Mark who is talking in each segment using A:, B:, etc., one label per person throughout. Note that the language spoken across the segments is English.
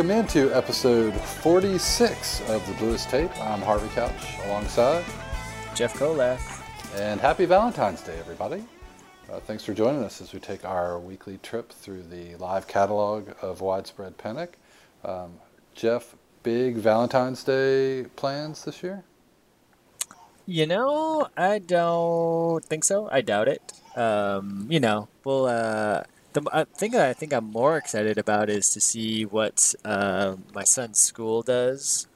A: Welcome into episode 46 of the Bluest Tape. I'm Harvey Couch alongside
B: Jeff Kolak.
A: And happy Valentine's Day, everybody. Uh, thanks for joining us as we take our weekly trip through the live catalog of Widespread Panic. Um, Jeff, big Valentine's Day plans this year?
B: You know, I don't think so. I doubt it. Um, you know, well, uh, the uh, thing that I think I'm more excited about is to see what uh, my son's school does.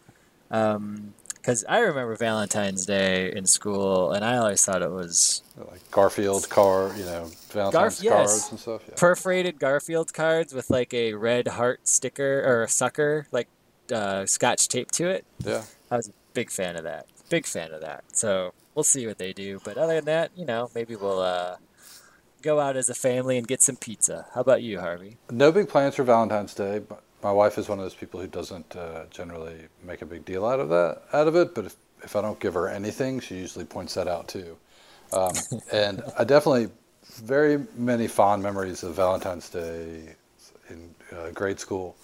B: Because I remember Valentine's Day in school, and I always thought it was
A: Like Garfield car, you know, Valentine's
B: Garf-
A: cards
B: yes.
A: and stuff. Yeah.
B: perforated Garfield cards with like a red heart sticker or a sucker, like uh, scotch tape to it.
A: yeah.
B: I was a big fan of that. Big fan of that. So we'll see what they do. But other than that, you know, maybe we'll uh, go out as a family and get some pizza. How about you, Harvey?
A: No big plans for Valentine's Day. But my wife is one of those people who doesn't uh, generally make a big deal out of that, out of it. But if, if I don't give her anything, she usually points that out too. Um, and I definitely very many fond memories of Valentine's Day in uh, grade school.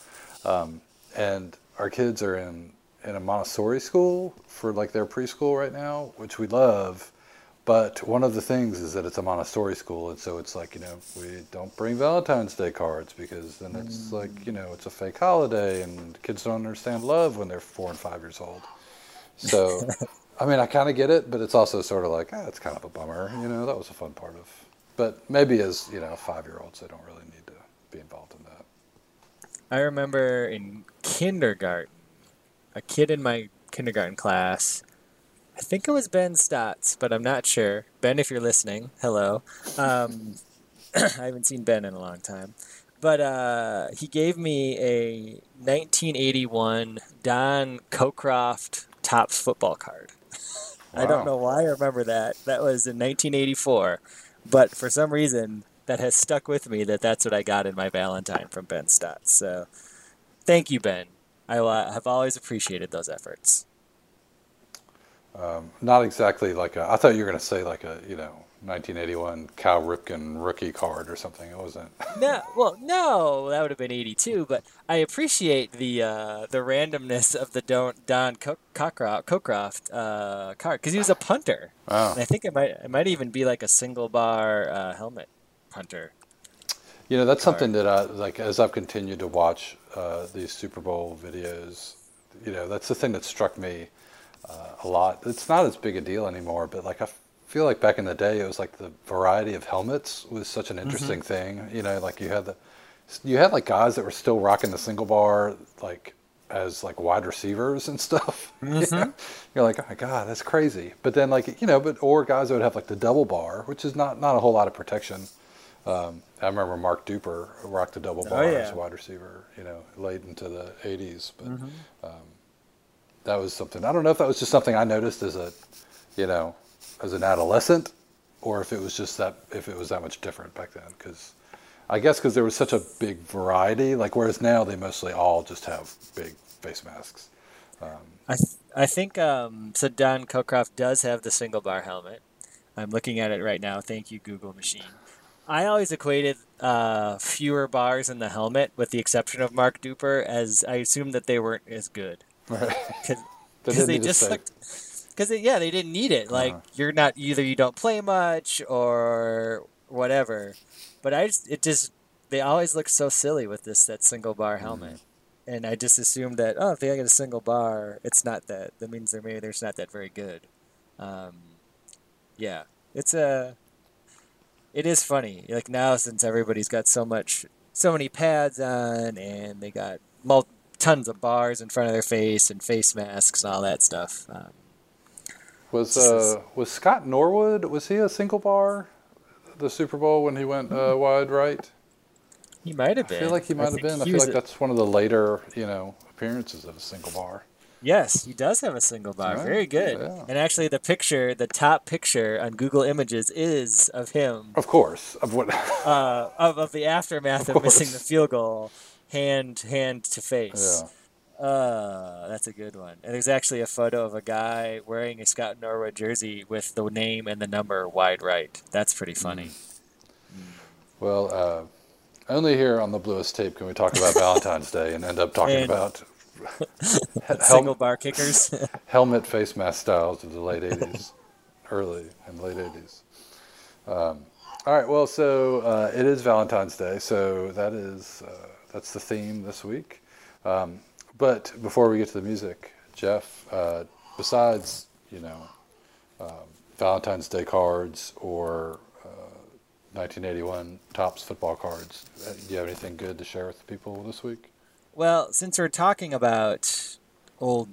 A: Um, and our kids are in in a Montessori school for like their preschool right now, which we love. But one of the things is that it's a Montessori school, and so it's like you know we don't bring Valentine's Day cards because then it's like you know it's a fake holiday, and kids don't understand love when they're four and five years old. So, I mean, I kind of get it, but it's also sort of like ah, it's kind of a bummer. You know, that was a fun part of. But maybe as you know, five year olds, they don't really need to be involved in that.
B: I remember in kindergarten, a kid in my kindergarten class. I think it was Ben Stotts, but I'm not sure. Ben, if you're listening, hello. Um, I haven't seen Ben in a long time. But uh, he gave me a 1981 Don Cockroft Topps football card. I don't know why I remember that. That was in 1984. But for some reason, that has stuck with me that that's what I got in my Valentine from Ben Stotts. So thank you, Ben. I have always appreciated those efforts.
A: Um, not exactly like a. I thought you were going to say like a you know 1981 Cal Ripken rookie card or something. It wasn't.
B: No, well, no, that would have been 82, but I appreciate the uh, the randomness of the Don, Don Co- Cockroft, Cockroft uh, card because he was a punter.
A: Wow.
B: And I think it might it might even be like a single bar uh, helmet punter.
A: You know, that's something that I like as I've continued to watch uh, these Super Bowl videos. You know, that's the thing that struck me uh, a lot. It's not as big a deal anymore, but like I feel like back in the day, it was like the variety of helmets was such an interesting thing. You know, like you had the you had like guys that were still rocking the single bar like as like wide receivers and stuff. You know? You're like, oh my god, that's crazy. But then like you know, but or guys that would have like the double bar, which is not not a whole lot of protection. Um, I remember Mark Duper rocked the double bar as
B: yeah.
A: a wide receiver, you know, late into the 80s. But um, that was something. I don't know if that was just something I noticed as a, you know, as an adolescent, or if it was just that if it was that much different back then. Because I guess because there was such a big variety. Like whereas now they mostly all just have big face masks.
B: I th- I think um, so. Don Cockroft does have the single bar helmet. I'm looking at it right now. Thank you, Google machine. I always equated uh, fewer bars in the helmet, with the exception of Mark Duper, as I assumed that they weren't as good. Because
A: They
B: just looked because yeah they didn't need it. Like
A: Uh-huh.
B: you're not either you don't play much or whatever. But i just it just they always look so silly with this that single bar
A: Mm-hmm.
B: helmet. And i just assumed that oh if they get a single bar it's not that that means they're maybe they're not that very good. Um, yeah. It's a it is funny. Like now since everybody's got so much so many pads on and they got mul- tons of bars in front of their face and face masks and all that stuff um,
A: Was uh, was Scott Norwood? Was he a single bar? The Super Bowl when he went uh, wide right.
B: he might have been.
A: I feel like he might have been. I feel like
B: a-
A: that's one of the later, you know, appearances of a single bar.
B: yes he does have a single bar
A: Right,
B: very good
A: yeah.
B: and actually the picture the top picture on google images is of him
A: Of course, of what?
B: uh, of, of the aftermath
A: Of
B: of, missing the field goal hand hand to face
A: yeah.
B: Uh, that's a good one. And there's actually a photo of a guy wearing a Scott Norwood jersey with the name and the number wide right. That's pretty funny.
A: Well, uh, only here on the bluest tape can we talk about Valentine's Day and end up talking
B: And-
A: about
B: Single bar kickers.
A: helmet face mask styles of the late 80s, early and late 80s. Um, all right, well, so uh, it is Valentine's Day, so that is uh, that's the theme this week. Um, but before we get to the music, Jeff, uh, besides you know um, Valentine's Day cards or uh, 1981 Topps football cards, uh, do you have anything good to share with the people this week?
B: Well, since we're talking about old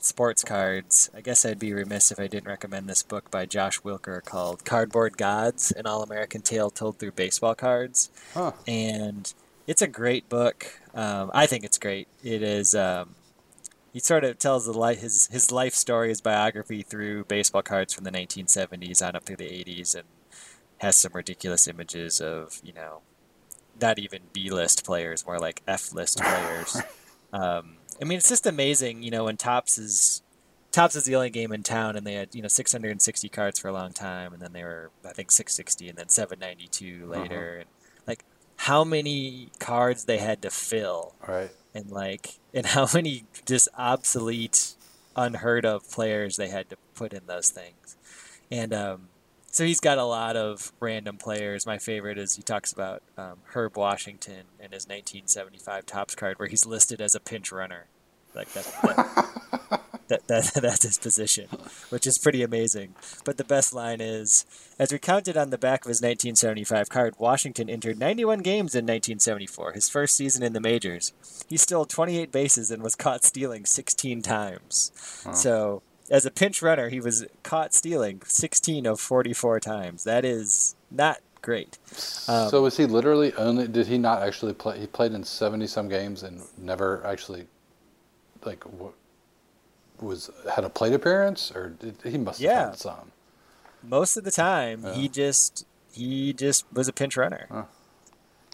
B: sports cards, I guess I'd be remiss if I didn't recommend this book by Josh Wilker called Cardboard Gods An All American Tale Told Through Baseball Cards.
A: Huh.
B: And it's a great book. Um, I think it's great. It is. Um, he sort of tells the life, his his life story, his biography through baseball cards from the 1970s on up through the 80s, and has some ridiculous images of you know not even B list players, more like F list players. um, I mean, it's just amazing, you know, when Topps is Topps is the only game in town, and they had you know 660 cards for a long time, and then they were I think 660, and then 792 later, and like how many cards they had to fill,
A: right.
B: and like and how many just obsolete, unheard of players they had to put in those things, and um, so he's got a lot of random players. My favorite is he talks about um, Herb Washington and his 1975 Topps card, where he's listed as a pinch runner. Like that, that, that that's his position, which is pretty amazing. But the best line is, as recounted on the back of his 1975 card, Washington entered 91 games in 1974, his first season in the majors. He stole 28 bases and was caught stealing 16 times. So as a pinch runner, he was caught stealing 16 of 44 times. That is not great. Um,
A: so was he literally only? Did he not actually play? He played in seventy some games and never actually, like, was had a plate appearance, or did, he must have
B: Yeah.
A: had some.
B: Most of the time,
A: Yeah.
B: he just he just was a pinch runner.
A: Huh.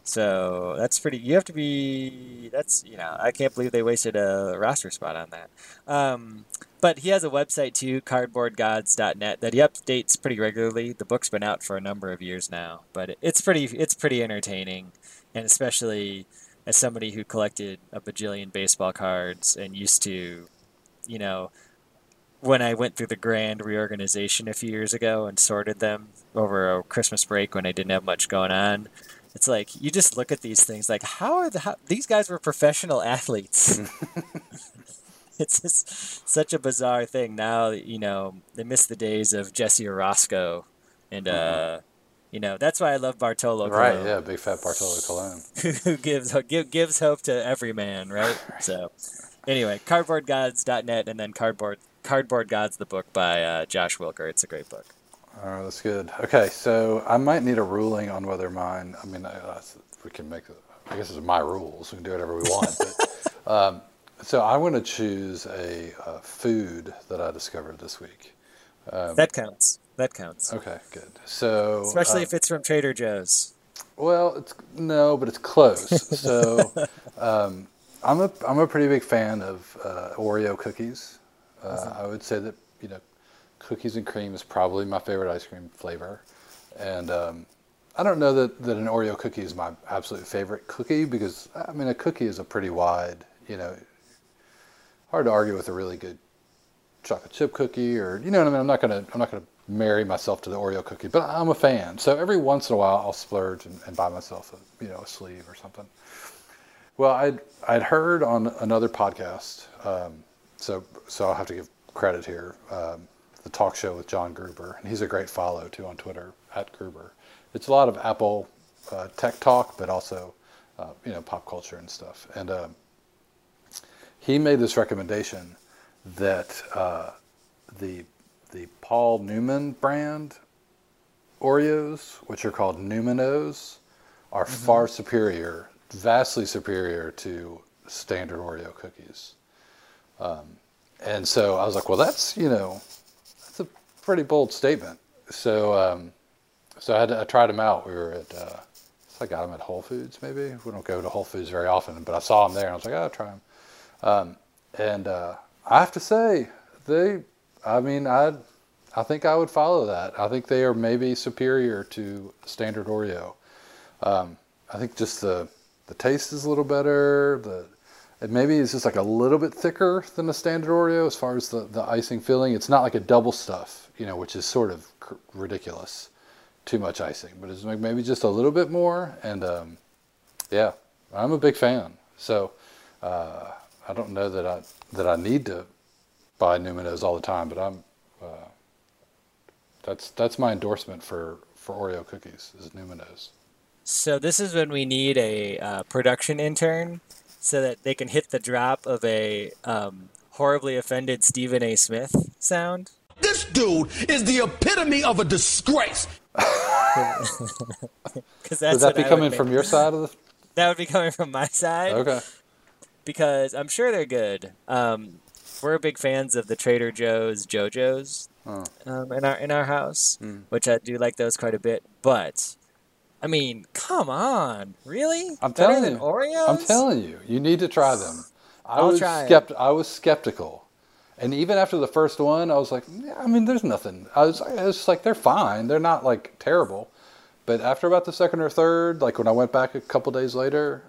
B: So that's pretty. You have to be. That's you know. I can't believe they wasted a roster spot on that. Um, but he has a website too, cardboardgods.net, that he updates pretty regularly. The book's been out for a number of years now, but it's pretty. It's pretty entertaining, and especially as somebody who collected a bajillion baseball cards and used to, you know, when I went through the grand reorganization a few years ago and sorted them over a Christmas break when I didn't have much going on, it's like you just look at these things like how are the how, these guys were professional athletes. it's just such a bizarre thing. Now you know they miss the days of Jesse Orosco, and uh, you know that's why I love Bartolo.
A: Right?
B: Colon
A: Yeah, big fat Bartolo Colon.
B: who gives give, gives hope to every man, right? So, anyway, cardboardgods.net and then cardboard cardboard gods the book by uh, Josh Wilker. It's a great book.
A: All right, that's good. Okay, so I might need a ruling on whether mine. I mean, uh, we can make. I guess it's my rules. We can do whatever we want. But, um, so I'm going to choose a uh, food that I discovered this week. Um,
B: That counts. That counts.
A: okay, good. So
B: Especially
A: uh,
B: if it's from Trader Joe's.
A: Well, it's no, but it's close. so, um, I'm a I'm a pretty big fan of uh, Oreo cookies. Uh, I would say that you know, cookies and cream is probably my favorite ice cream flavor, and um, I don't know that, that an Oreo cookie is my absolute favorite cookie because I mean a cookie is a pretty wide you know, hard to argue with a really good chocolate chip cookie or you know what I mean. I'm not gonna I'm not gonna marry myself to the Oreo cookie, but I'm a fan. So every once in a while I'll splurge and, and buy myself a you know a sleeve or something. Well, I'd I'd heard on another podcast, um, so so I'll have to give credit here. Um, the talk show with John Gruber, and he's a great follow too on Twitter at Gruber. It's a lot of Apple uh, tech talk, but also uh, you know pop culture and stuff. And um, he made this recommendation that uh, the the Paul Newman brand Oreos, which are called Newman-O's, are far superior, vastly superior to standard Oreo cookies. Um, and so I was like, well, that's you know, that's a pretty bold statement. So um, so I, had I tried them out. We were at uh, I got them at Whole Foods maybe. We don't go to Whole Foods very often, but I saw them there and I was like, oh, I'll try them. Um, and uh, I have to say, they, I mean, I, I think I would follow that. I think they are maybe superior to standard Oreo. Um, I think just the the taste is a little better. The maybe it's just like a little bit thicker than a standard Oreo as far as the, the icing filling. It's not like a double stuff, you know, which is sort of ridiculous. Too much icing, but it's like maybe just a little bit more. And um, yeah, I'm a big fan. So uh, I don't know that I that I need to buy Newman-O's all the time, but I'm uh, that's that's my endorsement for for Oreo cookies is Newman-O's.
B: So this is when we need a uh, production intern so that they can hit the drop of a um, horribly offended Stephen A. Smith sound.
C: This dude is the epitome of a disgrace.
B: Because that's
A: Would that be coming from your side of the?
B: That would be coming from my side.
A: Okay.
B: because I'm sure they're good. Um, we're big fans of the Trader Joe's Joe-Joe's
A: Oh.
B: um, in our in our house,
A: Mm.
B: which I do like those quite a bit. But I mean, come on, really?
A: I'm
B: Better
A: telling
B: than
A: you.
B: Oreos?
A: I'm telling you, you need to try them. I
B: I'll
A: was
B: try it.
A: skept- I was skeptical, and even after the first one, I was like, yeah, I mean, there's nothing. I was, I was just like, they're fine. They're not like terrible. But after about the second or third, like when I went back a couple days later,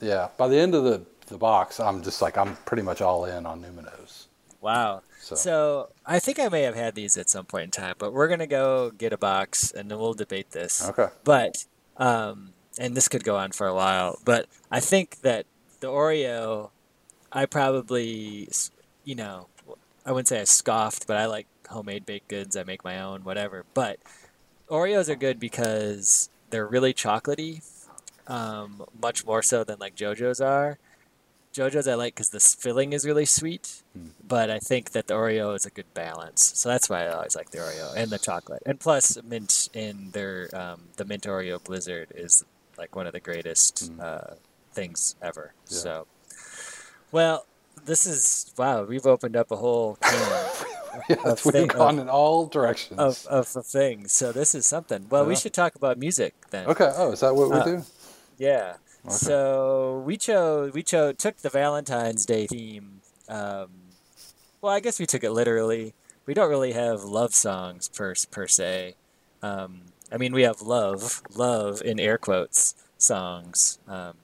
A: yeah, by the end of the the box, I'm just like, I'm pretty much all in on Newman-O's.
B: Wow.
A: So,
B: So I think I may have had these at some point in time, but we're gonna go get a box and then we'll debate this.
A: okay,
B: But um, and this could go on for a while, but I think that the Oreo, I probably, you know, I wouldn't say I scoffed, but I like homemade baked goods. I make my own, whatever. But Oreos are good because they're really chocolatey, um, much more so than like Joe-Joe's are. Joe-Joe's I like because the filling is really sweet, but I think that the Oreo is a good balance. So that's why I always like the Oreo and the chocolate. And plus, mint in their um, the mint Oreo Blizzard is like one of the greatest uh, things ever.
A: Yeah.
B: So, well, this is wow. We've opened up a whole can Of
A: we've
B: thi-
A: gone in all directions.
B: of of the things. So this is something. Well, we should talk about music then.
A: okay, oh, is that what we
B: Uh,
A: do?
B: Yeah. So we chose we chose took the Valentine's Day theme. Um, well, I guess we took it literally. We don't really have love songs per per se. Um, I mean, we have love, love in air quotes songs um,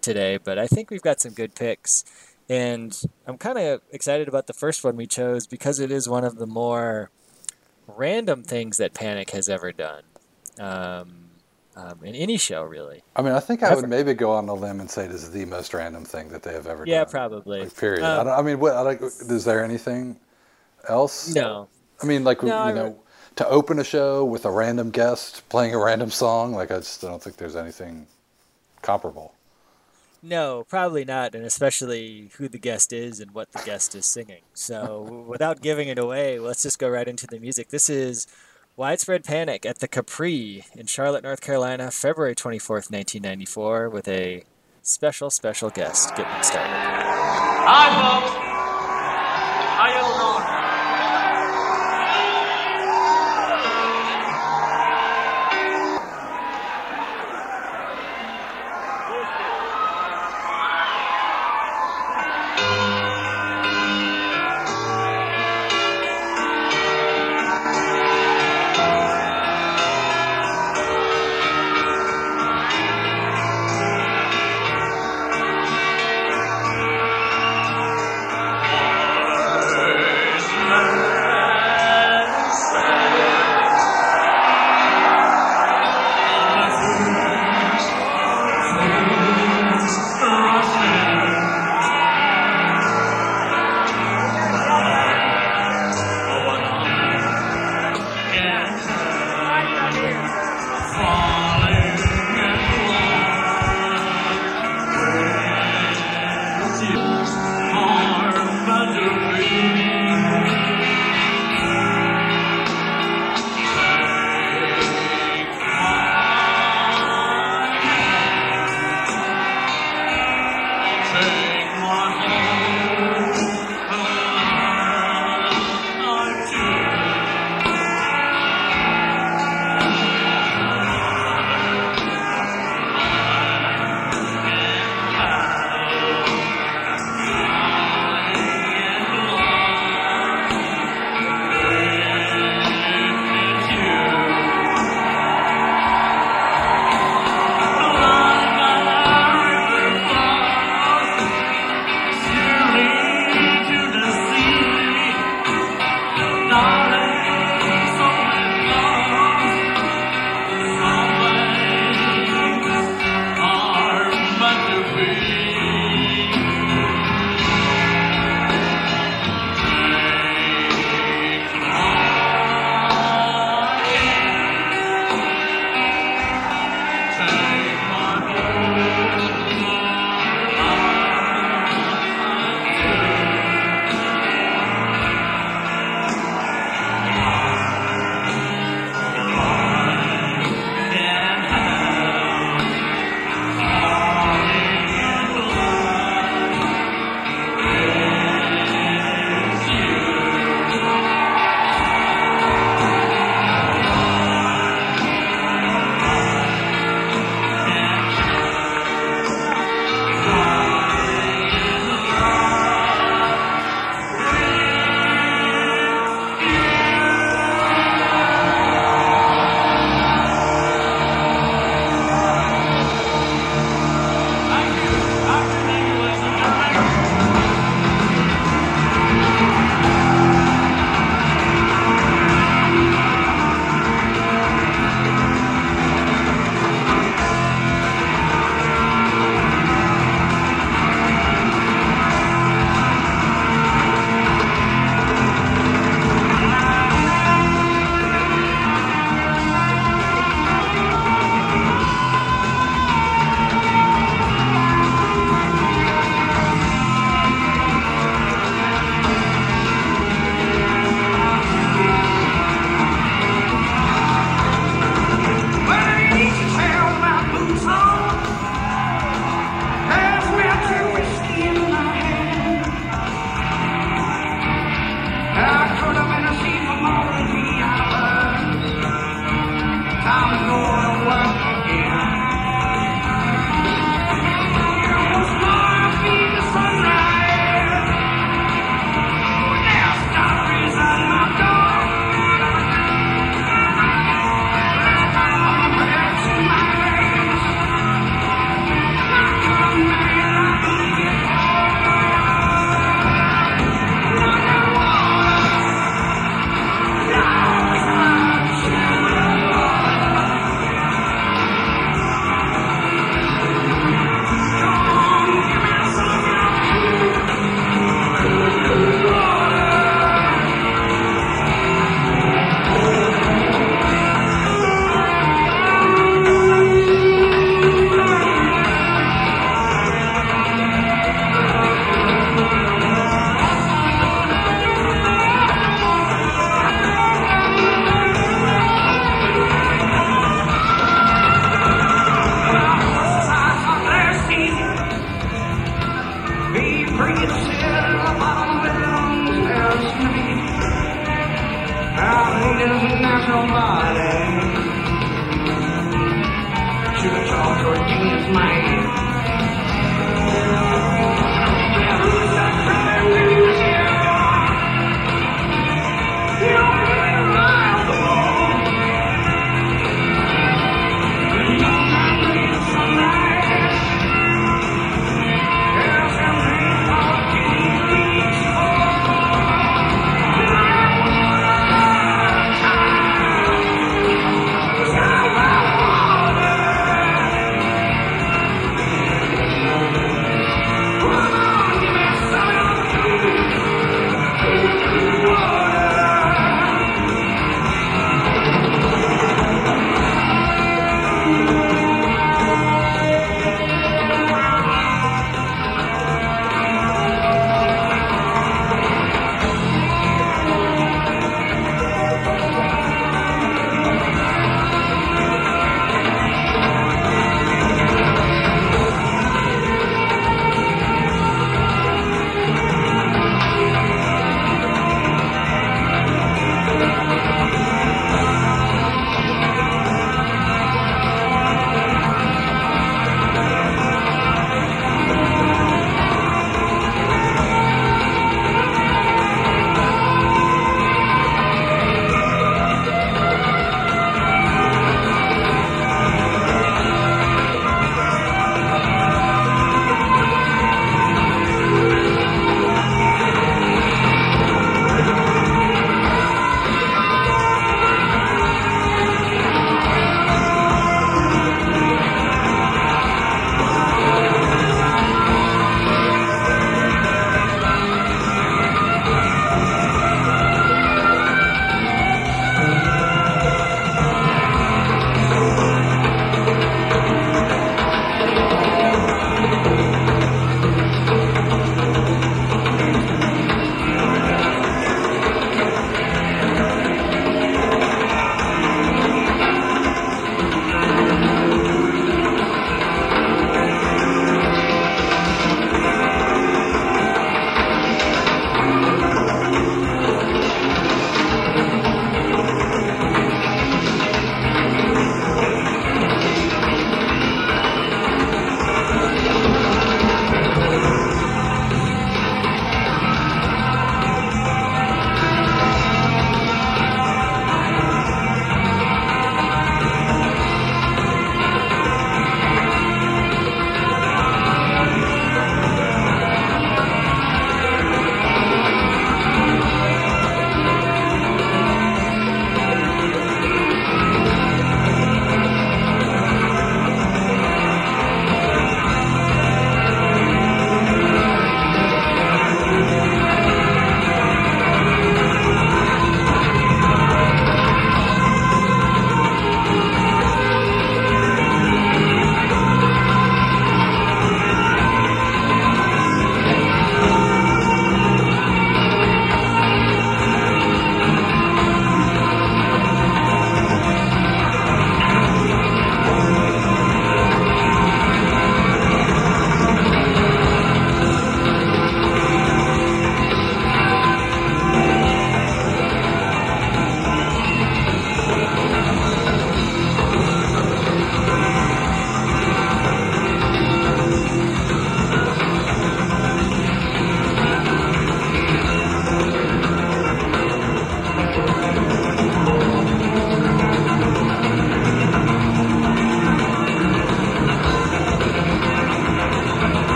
B: today, but I think we've got some good picks. And I'm kind of excited about the first one we chose because it is one of the more random things that Panic has ever done um, um, in any show, really.
A: I mean, I think I
B: Ever.
A: would maybe go on a limb and say this is the most random thing that they have ever
B: Yeah,
A: done.
B: Yeah, probably.
A: Like, period.
B: Um,
A: I, don't, I mean, what? I like, is there anything else?
B: No.
A: I mean, like
B: No,
A: you know,
B: re-
A: to open a show with a random guest playing a random song. Like I just don't think there's anything comparable.
B: No, probably not, and especially who the guest is and what the guest is singing. So, without giving it away, let's just go right into the music. This is Widespread Panic at the Capri in Charlotte, North Carolina, February 24th, 1994, with a special, special guest getting started.
D: Hi, folks. How doing?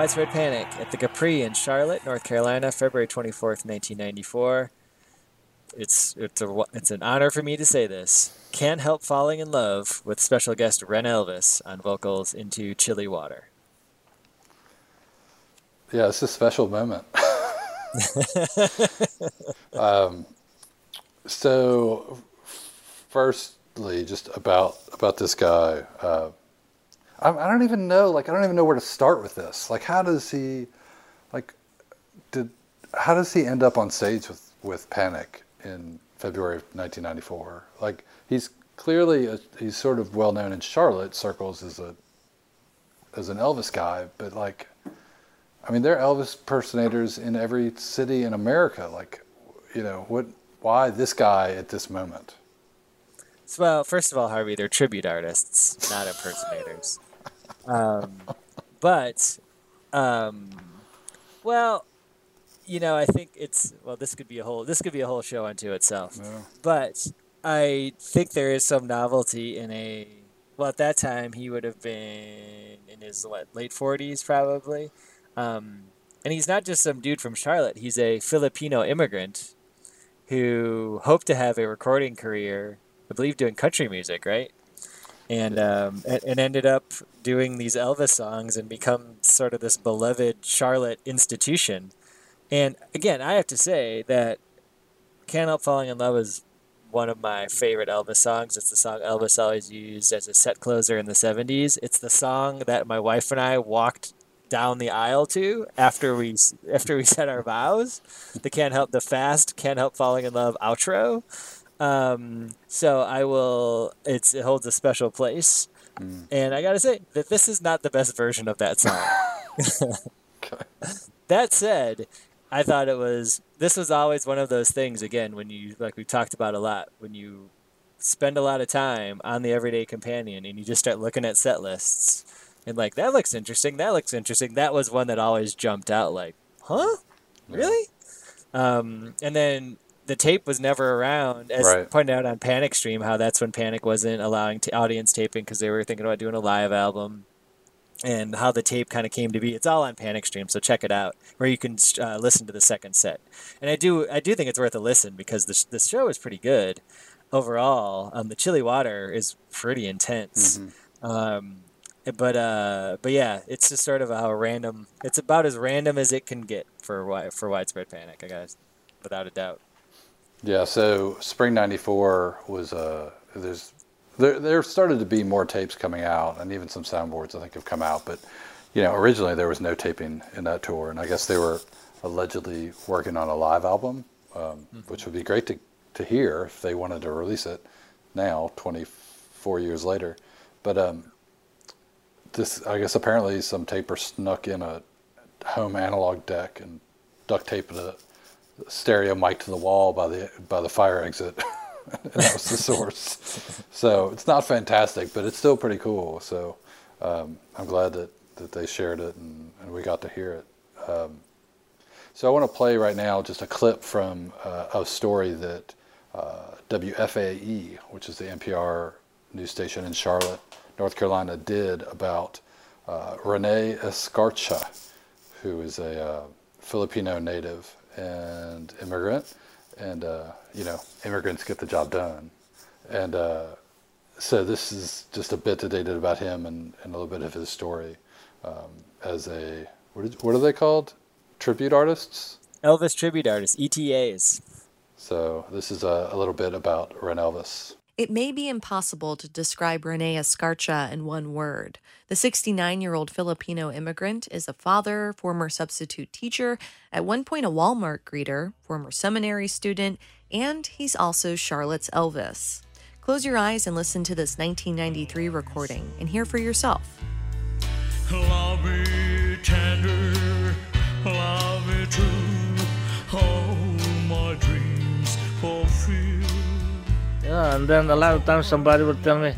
B: Widespread Panic at the Capri in Charlotte, North Carolina, February 24th, 1994. It's it's a it's an honor for me to say this. Can't help falling in love with special guest Ren Elvis on vocals into Chilly Water.
A: Yeah, it's a special moment. um, so, firstly, just about about this guy. Uh, I, I don't even know. Like, I don't even know where to start with this. Like, how does he, like, did how does he end up on stage with with Panic in February of 1994? Like, he's clearly a, he's sort of well known in Charlotte circles as a as an Elvis guy, but like, I mean, there are Elvis impersonators in every city in America. Like, you know, what? Why this guy at this moment?
B: Well, first of all, Harvey, they're tribute artists, not impersonators. Um, but, um, well, you know, I think it's well. This could be a whole. This could be a whole show unto itself.
A: Yeah.
B: But I think there is some novelty in a. Well, at that time, he would have been in his what late forties, probably. Um, and he's not just some dude from Charlotte. He's a Filipino immigrant who hoped to have a recording career. I believe doing country music, right? And um, and, ended up doing these Elvis songs and become sort of this beloved Charlotte institution. And again, I have to say that "Can't Help Falling in Love" is one of my favorite Elvis songs. It's the song Elvis always used as a set closer in the 70s. It's the song that my wife and I walked down the aisle to after we after we said our vows. The can't help the fast can't help falling in love outro. Um, so I will. It's it holds a special place, and I gotta say that this is not the best version of that song.
A: Okay.
B: that said, I thought it was. This was always one of those things. Again, when you like we talked about a lot, when you spend a lot of time on the everyday companion and you just start looking at set lists and like that looks interesting that looks interesting that was one that always jumped out like huh really um, and then the tape was never around as
A: Right.
B: pointed out on panic stream how that's when panic wasn't allowing t- audience taping because they were thinking about doing a live album and how the tape kind of came to be it's all on panic stream so check it out where you can uh, listen to the second set and i do i do think it's worth a listen because the, sh- the show is pretty good overall um, the chilly water is pretty intense um, but uh, but yeah, it's just sort of a random. It's about as random as it can get for for widespread panic, I guess, without a doubt.
A: Yeah, so spring '94 was uh, there's there there started to be more tapes coming out, and even some soundboards I think have come out. But you know, originally there was no taping in that tour, and I guess they were allegedly working on a live album, um, which would be great to to hear if they wanted to release it now, 24 years later. But um, this, I guess, apparently some taper snuck in a home analog deck and duct taped a stereo mic to the wall by the by the fire exit. and that was the source. so it's not fantastic, but it's still pretty cool. So um, I'm glad that, that they shared it and, and we got to hear it. Um, so I want to play right now just a clip from uh, a story that uh, WFAE, which is the NPR news station in Charlotte, North Carolina, did about uh, Rene Escarcha, who is a uh, Filipino native and immigrant, and uh, you know immigrants get the job done, and uh, so this is just a bit dated about him and, and a little bit of his story um, as a what, is, what are they called? Tribute artists.
B: Elvis tribute artists, ETAs.
A: So this is a, a little bit about Ren Elvis.
E: It may be impossible to describe Rene Escarcha in one word. The 69 year old Filipino immigrant is a father, former substitute teacher, at one point a Walmart greeter, former seminary student, and he's also Charlotte's Elvis. Close your eyes and listen to this 1993 recording and hear for yourself.
F: Tender,
G: Yeah, and then a lot of times somebody would tell me,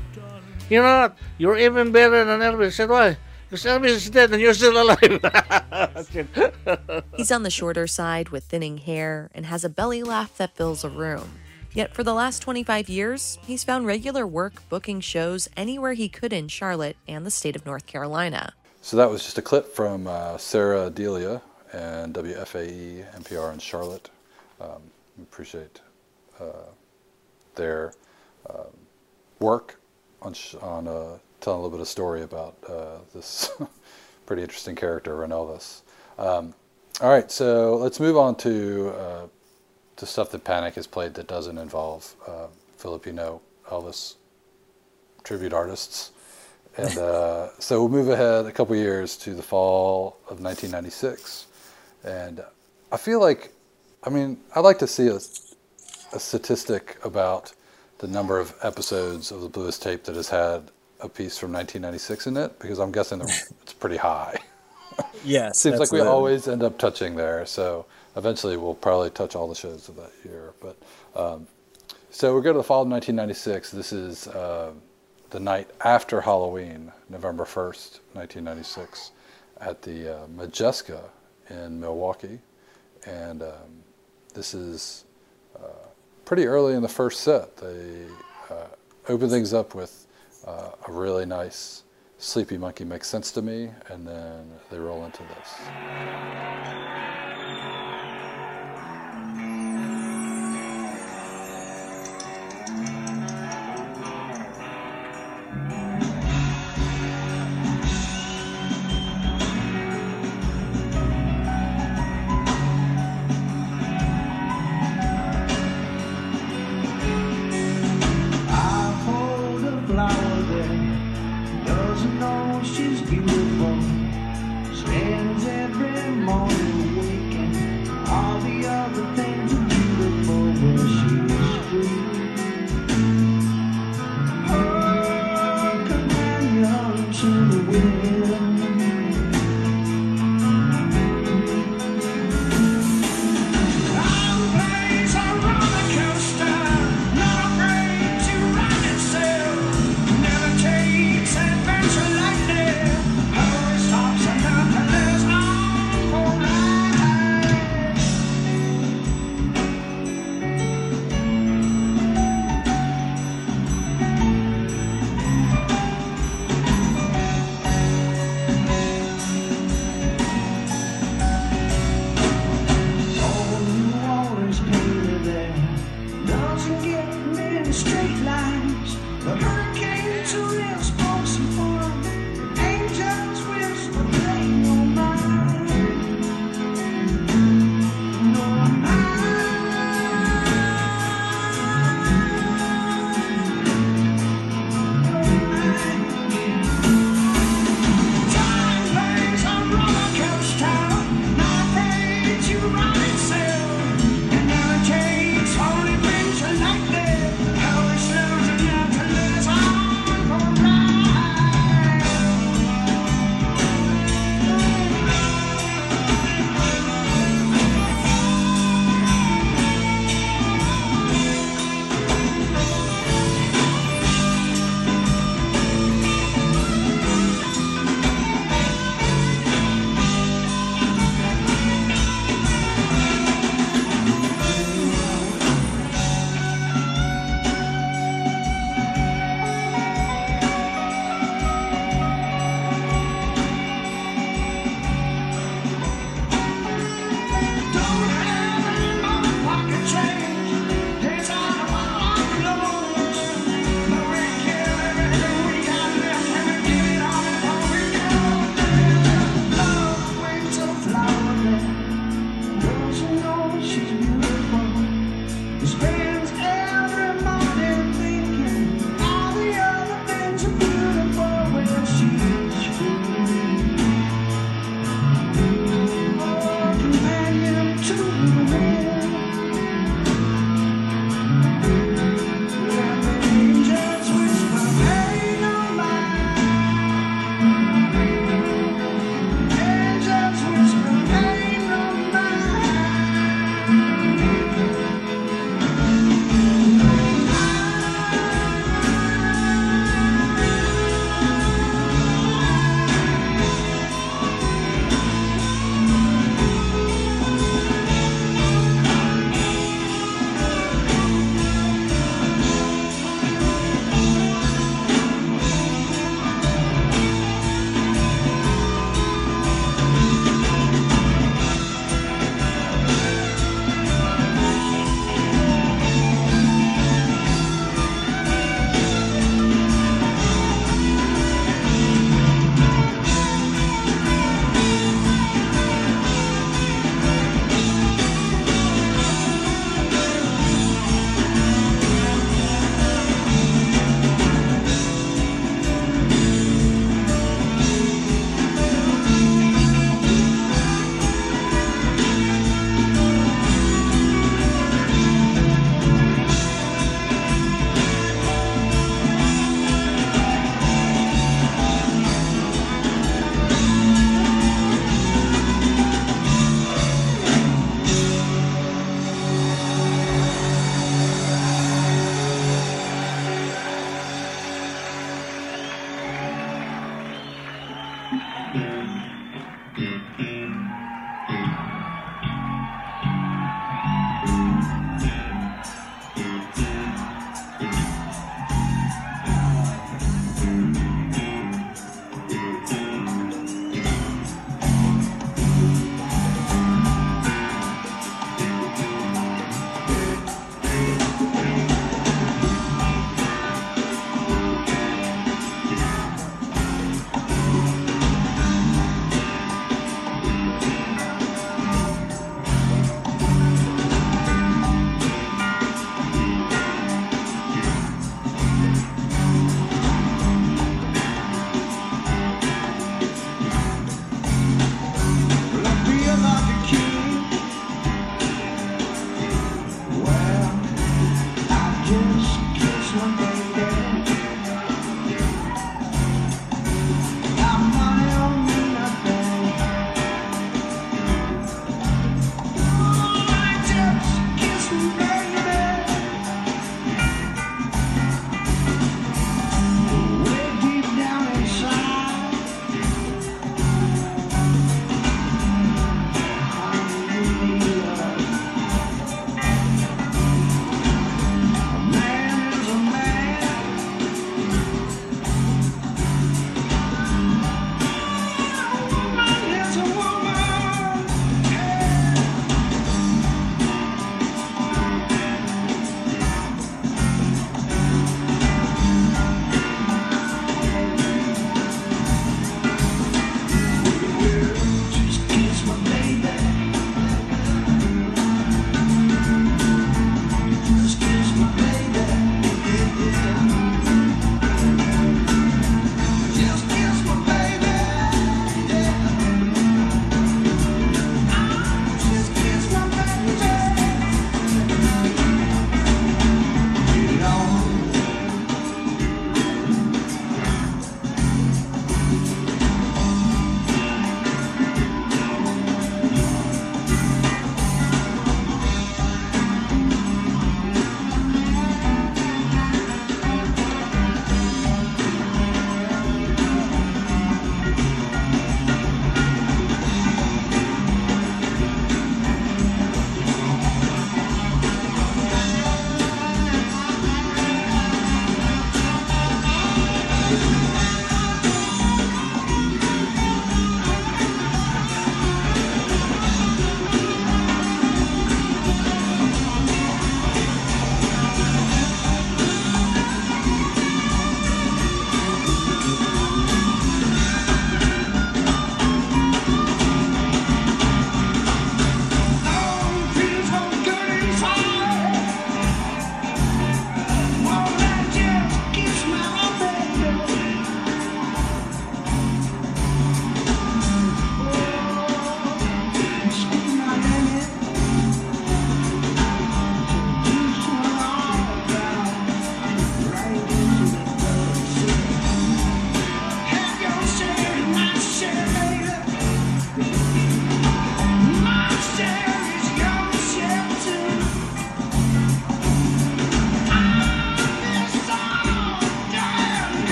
G: you know what, you're even better than Elvis. I said, why? Because Elvis is dead and you're still alive.
E: He's on the shorter side with thinning hair and has a belly laugh that fills a room. Yet for the last 25 years, he's found regular work booking shows anywhere he could in Charlotte and the state of North Carolina.
A: so that was just a clip from uh, Sarah Delia and WFAE NPR in Charlotte. Um, we appreciate uh, their um, work on, sh- on uh, telling a little bit of story about uh, this pretty interesting character, Ren Um, all right, so let's move on to uh, to stuff that Panic has played that doesn't involve uh, Filipino Elvis tribute artists. And uh, so we'll move ahead a couple years to the fall of 1996. And I feel like, I mean, I'd like to see a, a statistic about the number of episodes of the Bluest tape that has had a piece from 1996 in it, because I'm guessing it's pretty high.
B: Yes.
A: Seems like we
B: absolutely.
A: always end up touching there. So eventually we'll probably touch all the shows of that year. But um, so we go to the fall of 1996. This is uh, the night after Halloween, November 1st, 1996, at the uh, Modjeska in Milwaukee. And um, this is uh, pretty early in the first set. They uh, open things up with uh, a really nice Sleepy Monkey Makes Sense to Me, and then they roll into this.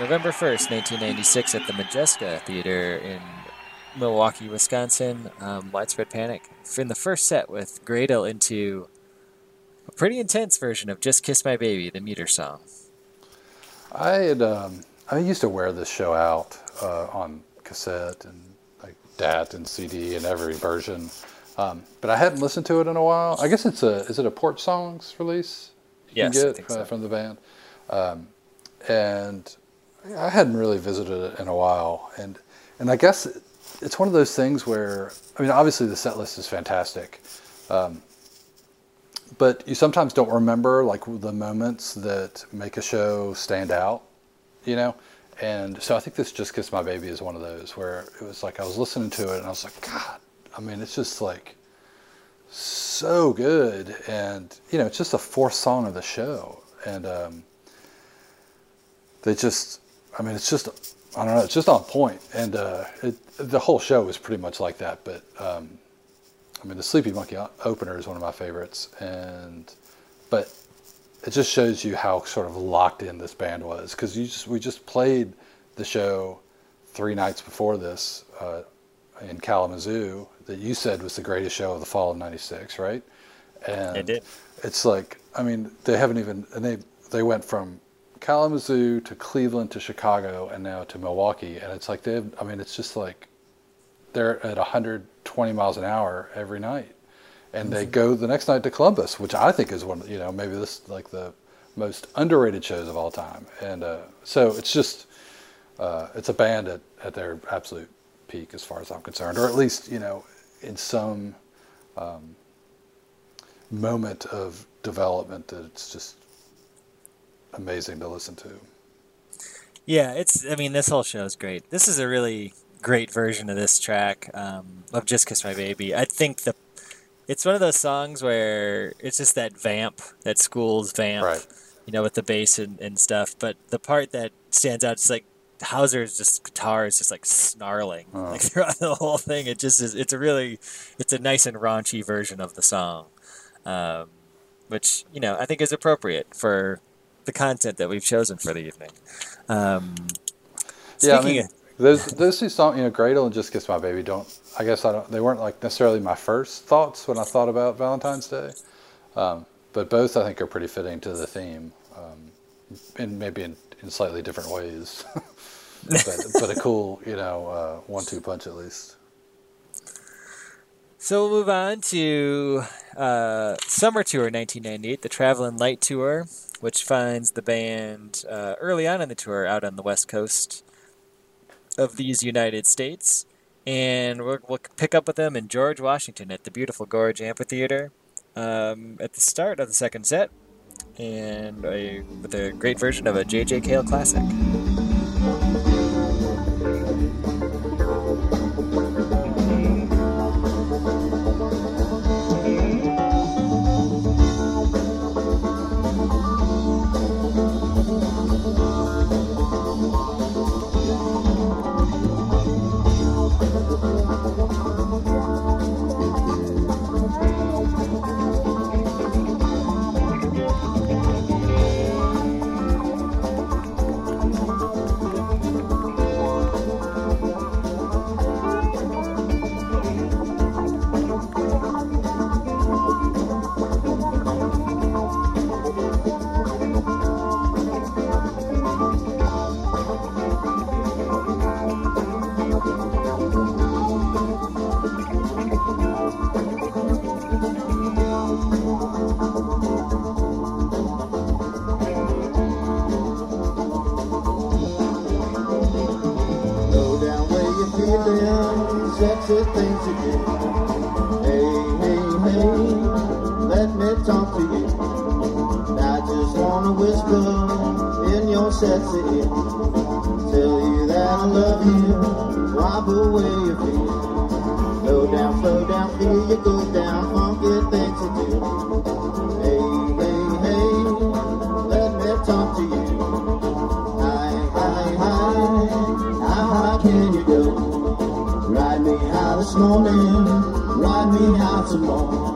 B: November 1st, 1996, at the Modjeska Theater in Milwaukee, Wisconsin. Um, widespread Panic. In the first set with Gradle into a pretty intense version of Just Kiss My Baby, the meter song.
A: I had um, I used to wear this show out uh, on cassette and like DAT and CD and every version, um, but I hadn't listened to it in a while. I guess it's a is it a Porch Songs release? You
B: Yes,
A: get
B: think
A: uh,
B: so.
A: from the band, um, and I hadn't really visited it in a while, and and I guess it's one of those things where I mean obviously the set list is fantastic. Um, but you sometimes don't remember like the moments that make a show stand out, you know. And so I think this "Just Kiss My Baby" is one of those where it was like I was listening to it and I was like, God, I mean, it's just like so good, and you know, it's just the fourth song of the show, and um, they just, I mean, it's just, I don't know, it's just on point, and uh, it, the whole show is pretty much like that, but. Um, I mean, the Sleepy Monkey opener is one of my favorites, and but it just shows you how sort of locked in this band was because you just we just played the show three nights before this uh, in Kalamazoo that you said was the greatest show of the fall of '96, right? And
B: It did.
A: It's like I mean they haven't even and they they went from Kalamazoo to Cleveland to Chicago and now to Milwaukee, and it's like they've I mean it's just like they're at 120 miles an hour every night, and they go the next night to Columbus, which I think is one, of you know, maybe this like the most underrated shows of all time. And uh, so it's just uh, it's a band at, at their absolute peak as far as I'm concerned, or at least you know in some um, moment of development that it's just amazing to listen to.
B: Yeah, it's. I mean, this whole show is great. This is a really great version of this track um, of "Just Kiss My Baby." I think the it's one of those songs where it's just that vamp, that school's vamp,
A: Right.
B: you know, with the bass and, and stuff. But the part that stands out is like Houser's just guitar is just like snarling
A: Oh.
B: like throughout the whole thing. It just is. It's a really, it's a nice and raunchy version of the song, um, which you know I think is appropriate for the content that we've chosen for the evening. Um,
A: Yeah, I mean,
B: of-
A: those those two songs, you know, Gradle and Just Kiss My Baby, don't. I guess I don't. They weren't like necessarily my first thoughts when I thought about Valentine's Day, um, but both I think are pretty fitting to the theme, um, and maybe in, in slightly different ways. but but a cool, you know, uh, one-two punch at least.
B: So we'll move on to uh, Summer Tour 1998, the Traveling Light Tour, which finds the band uh, early on in the tour out on the west coast of these United States. And we'll, we'll pick up with them in George, Washington at the beautiful Gorge Amphitheater um, at the start of the second set, and a, with a great version of a J.J. Cale classic.
H: things you. Hey, hey, hey, let me talk to you. I just wanna whisper in your sexy ear. Tell you that I love you, wipe away your fears. This snowman, ride me out tomorrow.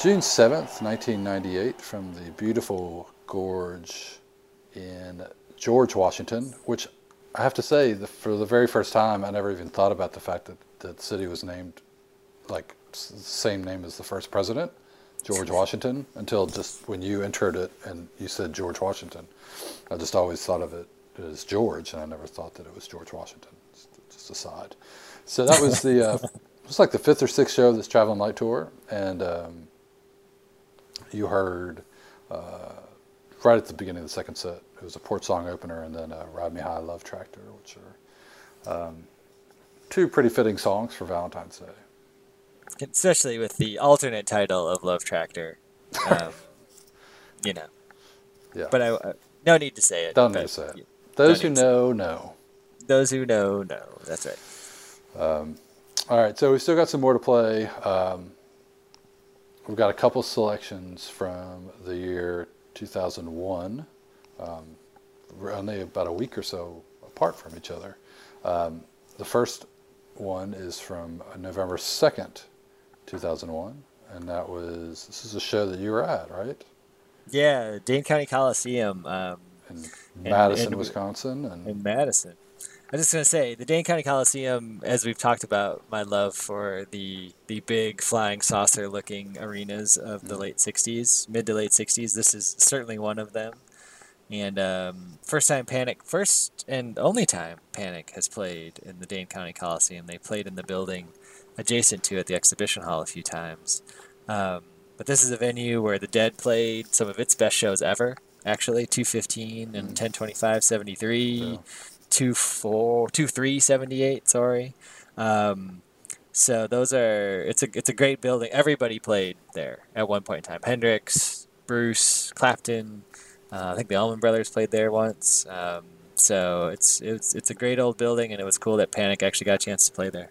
A: June 7th, 1998, from the beautiful gorge in George, Washington, which I have to say, the, for the very first time, I never even thought about the fact that, the city was named like the same name as the first president, George Washington, until just when you entered it and you said George Washington. I just always thought of it as George, and I never thought that it was George Washington. Just, just aside. So that was the, uh, it was like the fifth or sixth show of this Traveling Light Tour, and um, you heard uh, right at the beginning of the second set. It was a Porch Song opener, and then uh, "Ride Me High, Love Tractor," which are um, two pretty fitting songs for Valentine's Day.
B: Especially with the alternate title of Love Tractor. Um, you know.
A: Yeah.
B: But I, I no need to say it.
A: Don't need to say it. Those who know, know.
B: Those who know, know. That's right.
A: Um, all right, so we still got some more to play. Um, we've got a couple selections from the year 2001. Um, only about a week or so apart from each other. Um, the first one is from November 2nd, 2001, and that was this is a show that you were at, right?
B: Yeah, Dane County Coliseum. Um,
A: in
B: and-
A: Madison,
B: and-
A: Wisconsin, and
B: in Madison. I was just gonna say the Dane County Coliseum, as we've talked about, my love for the the big flying saucer looking arenas of the late '60s, mid to late '60s. This is certainly one of them. And um, first time Panic, first and only time Panic has played in the Dane County Coliseum. They played in the building adjacent to it, the exhibition hall, a few times. Um, but this is a venue where the Dead played some of its best shows ever. Actually, 215 and 1025 73, 24 23 78. Sorry. Um, so those are it's a it's a great building. Everybody played there at one point in time. Hendrix, Bruce, Clapton. Uh, I think the Allman Brothers played there once. Um, so it's it's it's a great old building, and it was cool that Panic actually got a chance to play there.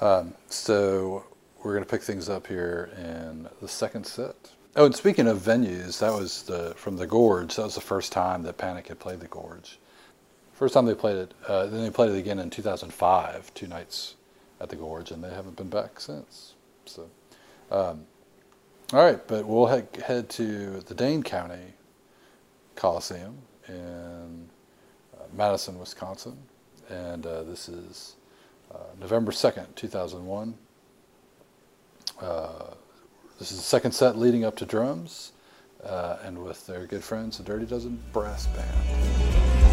A: Um, so we're going to pick things up here in the second set. Oh, and speaking of venues, that was the from the Gorge. That was the first time that Panic had played the Gorge. First time they played it. Uh, then they played it again in 2005, two nights at the Gorge, and they haven't been back since. So, um, all right, but we'll head, head to the Dane County Coliseum in uh, Madison, Wisconsin, and uh, this is uh, November 2nd, 2001. Uh, this is the second set leading up to drums, uh, and with their good friends, the Dirty Dozen Brass Band.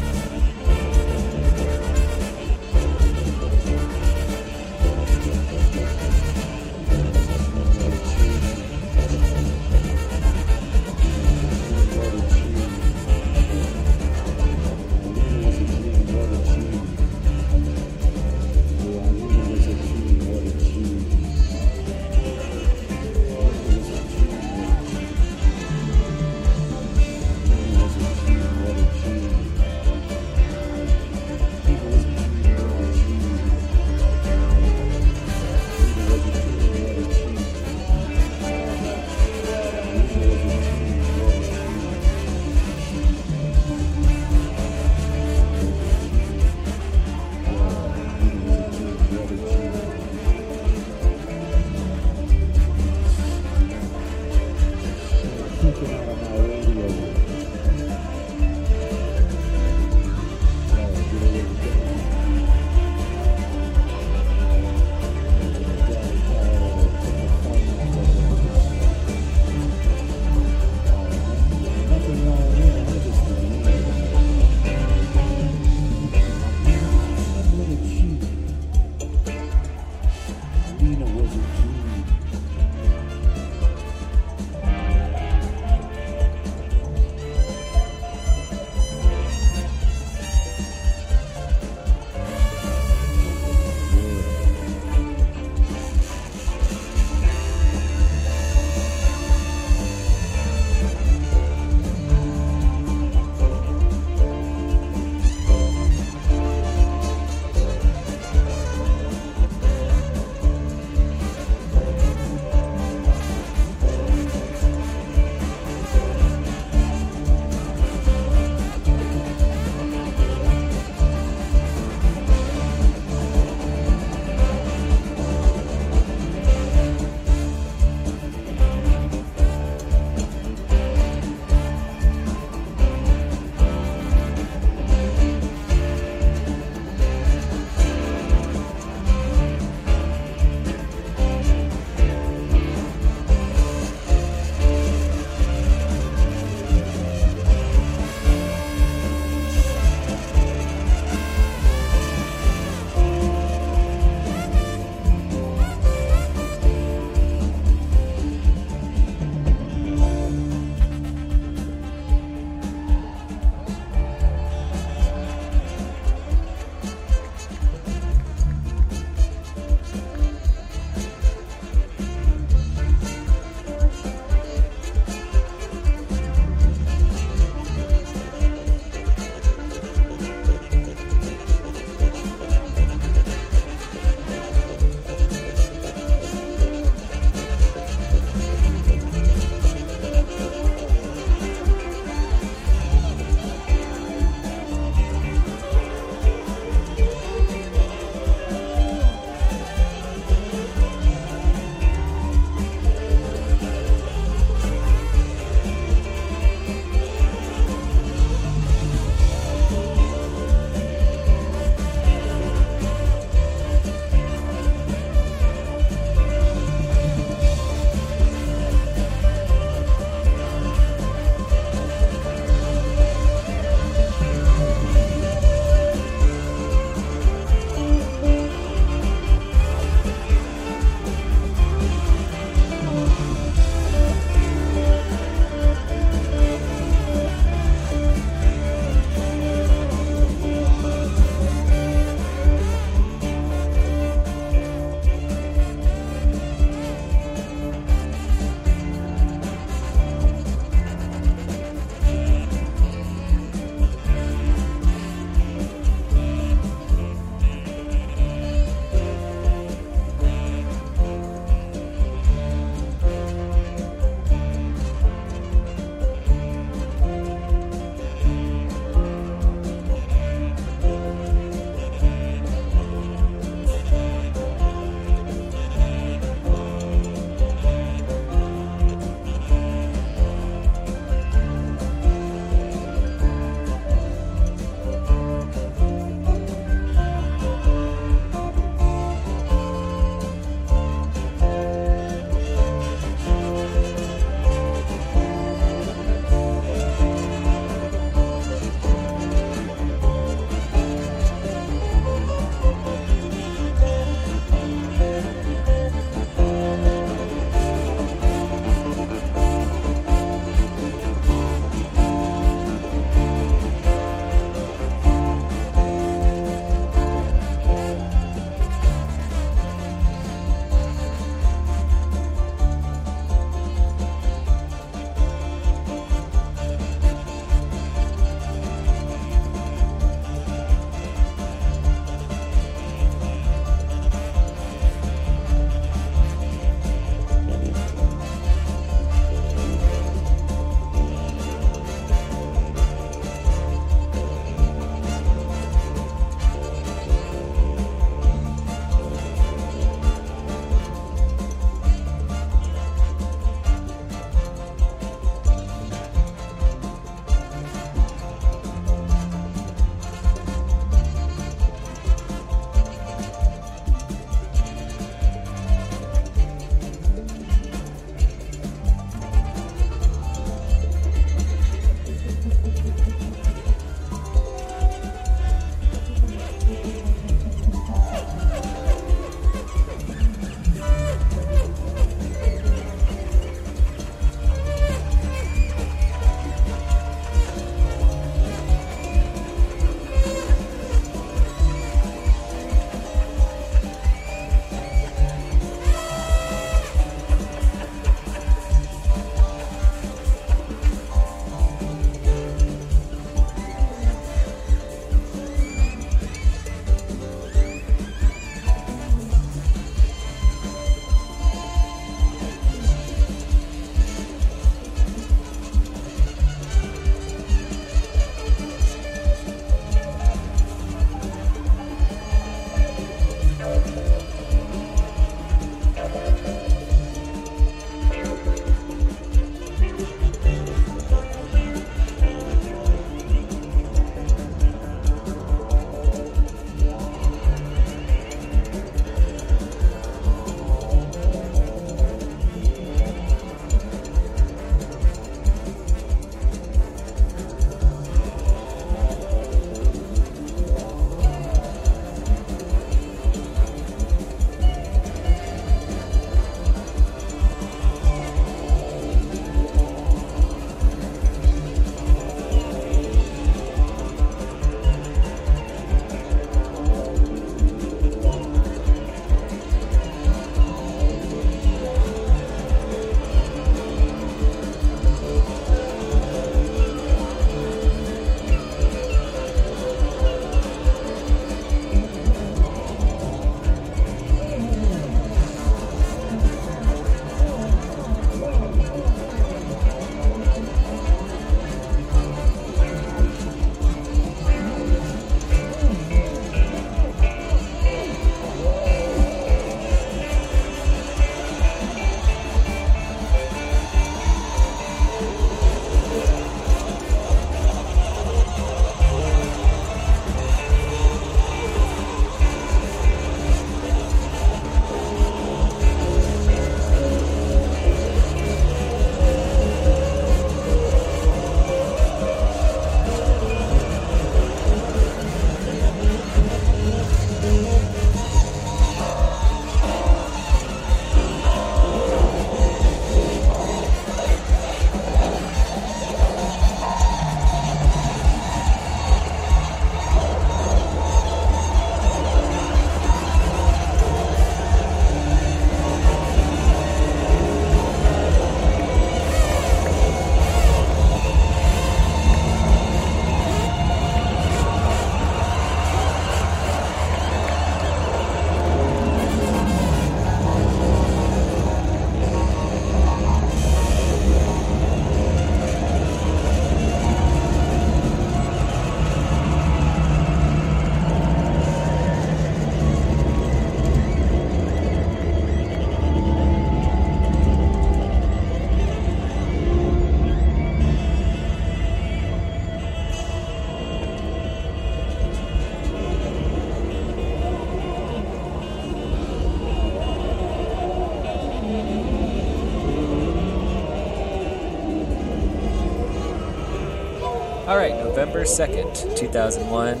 B: November 2nd, 2001,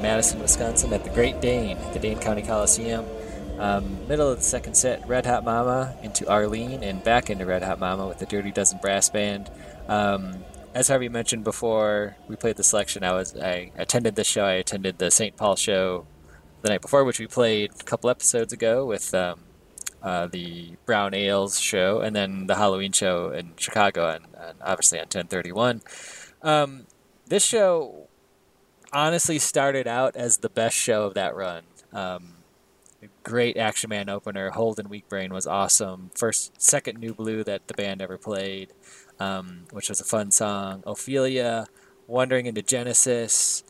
B: Madison, Wisconsin, at the Great Dane, the Dane County Coliseum. Um, middle of the second set, Red Hot Mama into Arlene, and back into Red Hot Mama with the Dirty Dozen Brass Band. Um, as Harvey mentioned before, we played the selection. I was I attended this show. I attended the St. Paul show the night before, which we played a couple episodes ago with um, uh, the Brown Ales show, and then the Halloween show in Chicago, and, and obviously on 1031. Um, this show honestly started out as the best show of that run. Um, great Action Man opener. Holden Weak Brain was awesome. First, second New Blue that the band ever played, um, which was a fun song. Ophelia, Wandering into Genesis.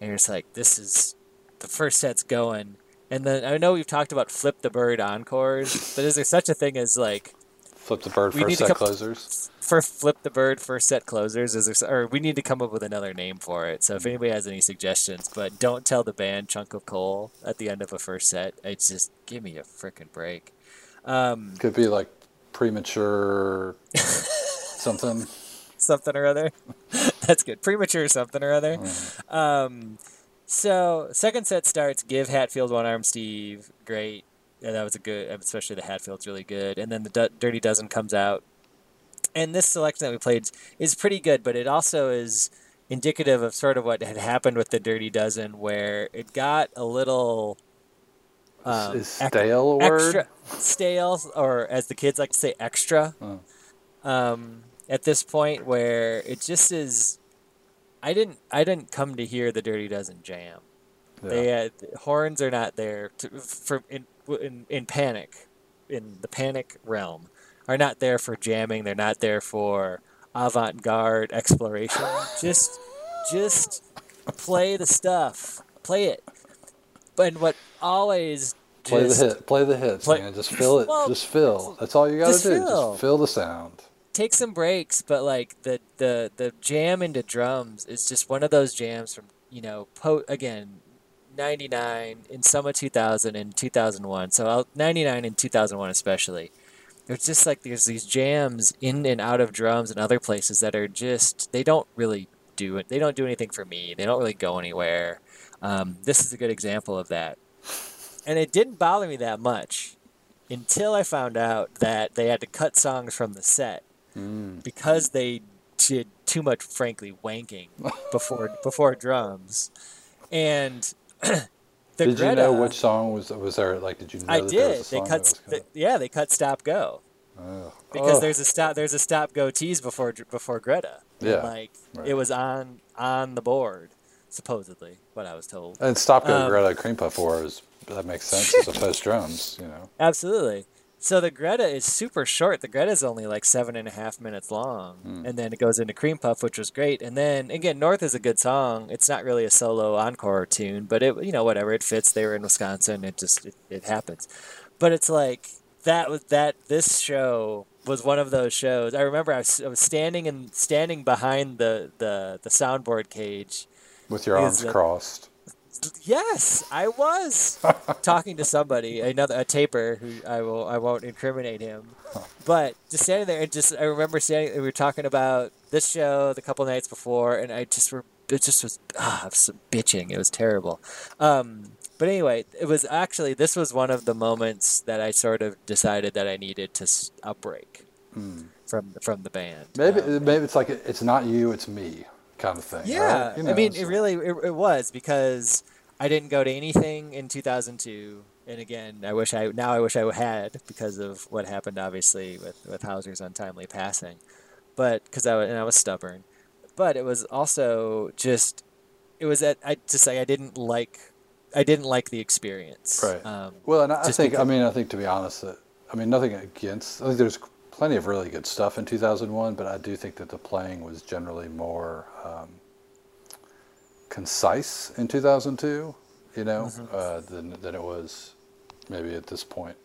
B: And you're just like, this is the first set's going. And then I know we've talked about Flip the Bird encores, but is there such a thing as like
A: Flip the bird first set closers.
B: For Flip the Bird first set closers? Is there, or we need to come up with another name for it. So if anybody has any suggestions, but don't tell the band chunk of coal at the end of a first set. It's just give me a freaking break. Um,
A: Could be like premature something.
B: something or other. That's good. Premature something or other. Um, so second set starts. Give Hatfield one arm, Steve. Great. Yeah, that was a good. Especially the Hatfield's really good. And then the Du- Dirty Dozen comes out. And this selection that we played is pretty good, but it also is indicative of sort of what had happened with the Dirty Dozen, where it got a little. Um,
A: is stale
B: extra stale, or as the kids like to say, extra um, at this point where it just is. I didn't. I didn't come to hear the Dirty Dozen jam. They had, horns are not there to, for in, in in panic, in the panic realm, are not there for jamming. They're not there for avant-garde exploration. just, just play the stuff. Play it. But what always
A: Play the hit. Play the hits,
B: play-
A: man. Just fill it.
B: Well,
A: just fill. That's all you got to
B: just
A: do.
B: fill.
A: Just fill the sound.
B: take some breaks, but like the the the jam into drums is just one of those jams from you know po- again. 99 in summer 2000 and 2001 so 99 and 2001 especially there's just like there's these jams in and out of drums and other places that are just they don't really do it they don't do anything for me they don't really go anywhere. Um, this is a good example of that. And it didn't bother me that much until i found out that they had to cut songs from the set because they did too much, frankly, wanking before before drums, and the
A: did you know which song was was there? Like, did you know
B: I
A: that there was
B: did.
A: a
B: They
A: song
B: cut.
A: that was
B: th- yeah, they cut stop go
A: Oh.
B: because
A: Oh.
B: there's a stop. There's a stop go tease before before Greta. And,
A: Yeah,
B: like
A: right.
B: it was on on the board, supposedly, what I was told.
A: And Stop Go
B: Um,
A: Greta Cream Puff Wars. That makes sense as opposed drums. You know.
B: Absolutely. So the Greta is super short. The Greta is only like seven and a half minutes long,
A: Hmm.
B: and then it goes into Cream Puff, which was great. And then again, North is a good song. It's not really a solo encore tune, but it you know whatever it fits. They were in Wisconsin. It just it, it happens. But it's like that was that this show was one of those shows. I remember I was, I was standing and standing behind the the the soundboard cage.
A: With your arms
B: it-
A: crossed.
B: Yes, I was talking to somebody, another a taper who I will I won't incriminate him, but just standing there and just I remember standing. We were talking about this show the couple nights before, and I just were it just was ah was bitching. It was terrible. Um, but anyway, it was actually this was one of the moments that I sort of decided that I needed to s- a break from from the band.
A: Maybe
B: Um,
A: maybe it's like it's not you, it's me kind of thing.
B: yeah,
A: right? You
B: I mean,
A: so-
B: it really it, it was because I didn't go to anything in 2002, and again, I wish I now I wish I had because of what happened, obviously with with Houser's untimely passing, but because I was, and I was stubborn, but it was also just it was that I just like I didn't like I didn't like the experience.
A: Right.
B: Um,
A: well, and I think, I mean, I think to be honest, that I mean, nothing against. I think there's plenty of really good stuff in 2001, but I do think that the playing was generally more um, concise in 2002. You know,
B: Mm-hmm.
A: uh, than than it was maybe at this point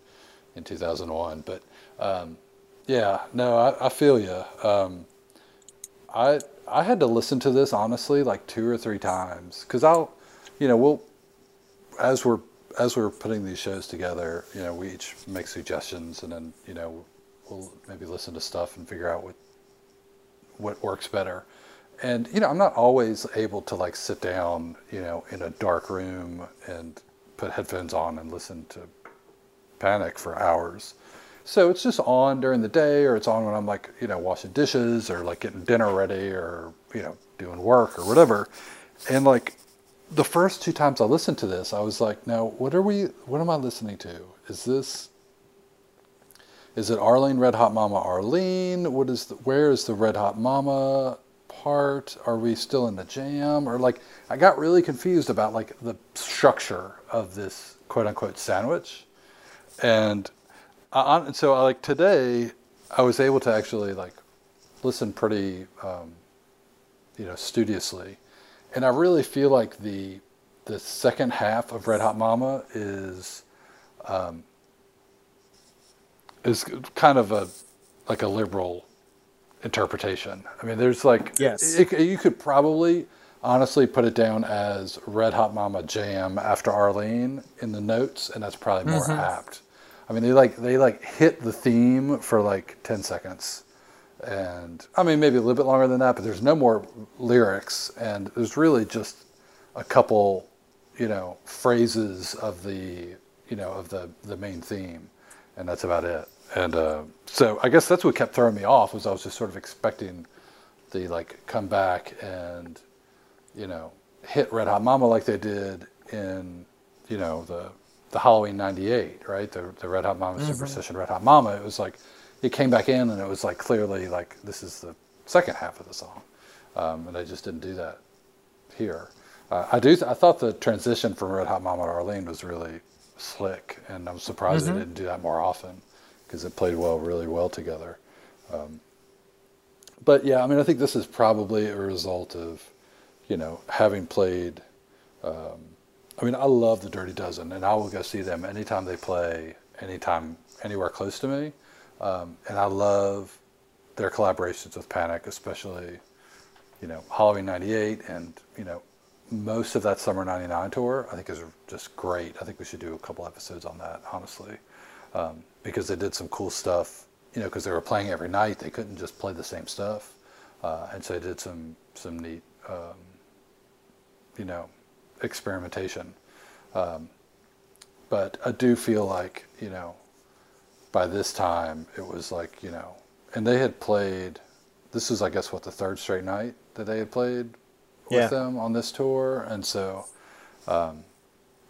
A: in 2001. But um, yeah, no, I, I feel you. Um, I I had to listen to this honestly like two or three times because I'll, you know, we'll as we're as we're putting these shows together, you know, we each make suggestions and then you know we'll maybe listen to stuff and figure out what what works better. and you know, I'm not always able to like sit down, you know, in a dark room and put headphones on and listen to Panic for hours. So it's just on during the day, or it's on when I'm like, you know, washing dishes or like getting dinner ready, or you know, doing work or whatever. And like the first two times I listened to this, I was like, now what are we? What am I listening to? Is this? Is it Arlene Red Hot Mama Arlene? What is the, where is the Red Hot Mama part? Are we still in the jam? Or like I got really confused about like the structure of this quote unquote sandwich. And I, and so I like today I was able to actually like listen pretty um, you know studiously. And I really feel like the the second half of Red Hot Mama is um, is kind of a like a liberal interpretation. I mean, there's like
B: Yes.
A: it, you could probably honestly put it down as Red Hot Mama Jam after Arlene in the notes, and that's probably more
B: Mhm.
A: apt. I mean, they like they like hit the theme for like ten seconds, and I mean maybe a little bit longer than that, but there's no more lyrics, and there's really just a couple, you know, phrases of the you know of the the main theme, and that's about it. And uh, so I guess that's what kept throwing me off was I was just sort of expecting the like come back and you know hit Red Hot Mama like they did in you know the the Halloween '98, right? The the Red Hot Mama
B: Mhm.
A: Superstition Red Hot Mama. It was like it came back in and it was like clearly like this is the second half of the song, um, and they just didn't do that here. Uh, I do. I thought the transition from Red Hot Mama to Arlene was really slick, and I'm surprised
B: Mhm.
A: they didn't do that more often because it played well, really well together. Um, but yeah, I mean, I think this is probably a result of, you know, having played. Um, I mean, I love the Dirty Dozen, and I will go see them anytime they play, anytime, anywhere close to me. Um, and I love their collaborations with Panic, especially, you know, Halloween '98, and you know, most of that Summer '99 tour. I think is just great. I think we should do a couple episodes on that, honestly, um, because they did some cool stuff. You know, because they were playing every night, they couldn't just play the same stuff, uh, and so they did some some neat, um, you know, experimentation. Um, but I do feel like you know, by this time it was like you know, and they had played. This was, I guess, what the third straight night that they had played with
B: Yeah.
A: them on this tour, and so um,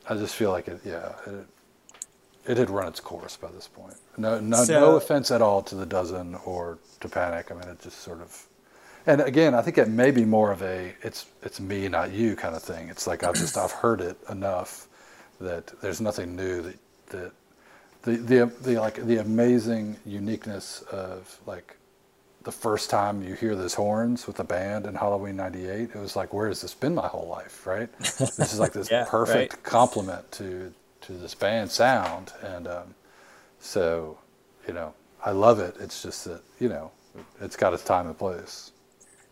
A: I just feel like it. Yeah, it, it had run its course by this point. No, no, no offense at all to the dozen or to Panic. I mean, it just sort of. And again, I think it may be more of a it's it's me, not you kind of thing. It's like I've just I've heard it enough that there's nothing new that that the the the like the amazing uniqueness of like the first time you hear those horns with the band in Halloween '98, it was like, where has this been my whole life, right? this is like this
B: Yeah,
A: perfect
B: right.
A: complement to to this band sound, and um, so you know, I love it. It's just that you know, it's got its time and place.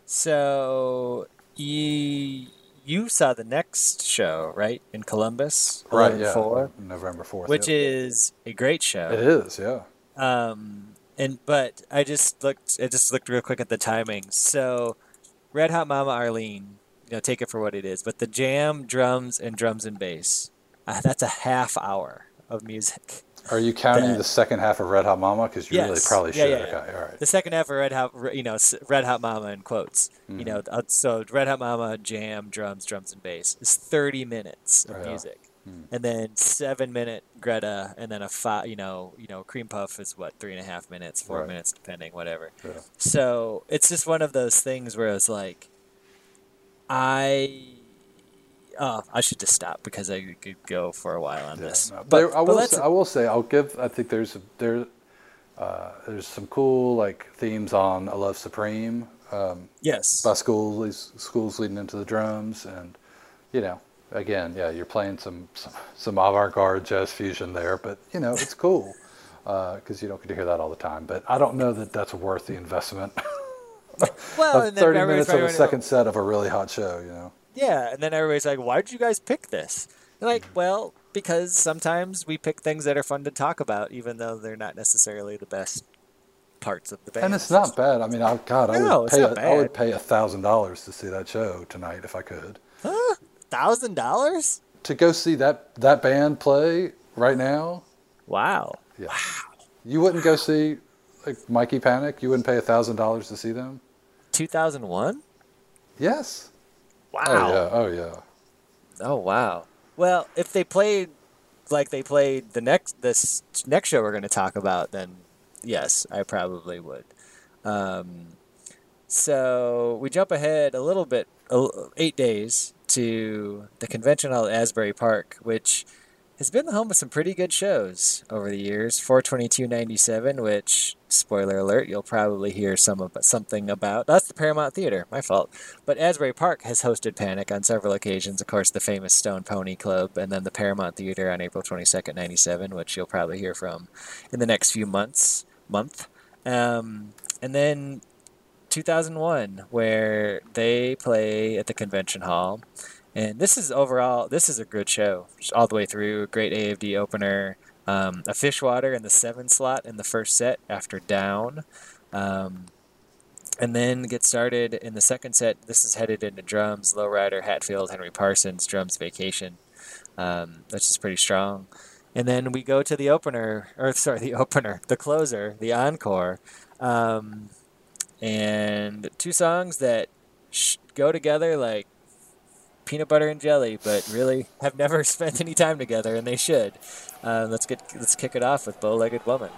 B: So you you saw the next show right in Columbus,
A: Right? Yeah.
B: 11/4,
A: November fourth,
B: which is a great show.
A: it is, yeah.
B: Um, and but I just looked. I just looked real quick at the timing. So, Red Hot Mama Arlene, you know, take it for what it is. But the jam, drums, and drums and bass. Uh, that's a half hour of music.
A: Are you counting
B: That-
A: the second half of Red Hot Mama? Because you really probably should.
B: yeah, yeah.
A: Okay, all right.
B: The second half of Red Hot, you know, Red Hot Mama in quotes. You know,
A: Mm-hmm.
B: uh, so Red Hot Mama, jam, drums, drums and bass is thirty minutes of
A: yeah.
B: music,
A: Hmm.
B: and then seven minute Greta, and then a five, you know, you know, Cream Puff is what three and a half minutes, four
A: Right.
B: minutes, depending, whatever.
A: Yeah.
B: So it's just one of those things where it's like, I. Oh, I should just stop because I could go for a while on this.
A: No,
B: But,
A: but, I will.
B: let's-
A: Say, I will say. I'll give. I think there's there. Uh, there's some cool like themes on "A Love Supreme." Um,
B: yes.
A: by schools, schools leading into the drums, and you know, again, yeah, you're playing some some, some avant-garde jazz fusion there, but you know, it's cool because you don't get to hear that all the time. But I don't know that that's worth the investment
B: Well,
A: of 30 minutes of a second set of a really hot show. You know.
B: Yeah, and then everybody's like, "Why did you guys pick this?" They're like, "Well, because sometimes we pick things that are fun to talk about, even though they're not necessarily the best parts of the band.
A: And it's not bad. I mean, I, God, I would pay. a- I would pay a thousand dollars to see that show tonight if I could.
B: thousand dollars.
A: To go see that that band play right now.
B: Wow.
A: Yeah. Wow. You wouldn't go see like Mikey Panic. You wouldn't pay a thousand dollars to see them.
B: Two thousand one.
A: Yes.
B: Wow.
A: Oh yeah. Oh yeah.
B: Oh wow. Well, if they played like they played the next this next show we're going to talk about, then yes, I probably would. Um, so we jump ahead a little bit, eight days to the convention hall at Asbury Park, which has been the home of some pretty good shows over the years. 42297, which spoiler alert, you'll probably hear some of something about. That's the Paramount Theater, my fault. But Asbury Park has hosted Panic on several occasions. Of course, the famous Stone Pony Club, and then the Paramount Theater on April 22nd, 97, which you'll probably hear from in the next few months. Month, um, and then 2001, where they play at the convention hall. And this is overall, this is a good show, all the way through. Great AFD opener, um, a Fishwater in the seven slot in the first set after down, um, and then get started in the second set. This is headed into drums, Lowrider, Hatfield, Henry Parsons, drums, Vacation, um, which is pretty strong. And then we go to the opener, or sorry, the opener, the closer, the encore, um, and two songs that sh- go together like peanut butter and jelly, but really have never spent any time together, and they should. Uh, let's get let's kick it off with "Bow-Legged Woman."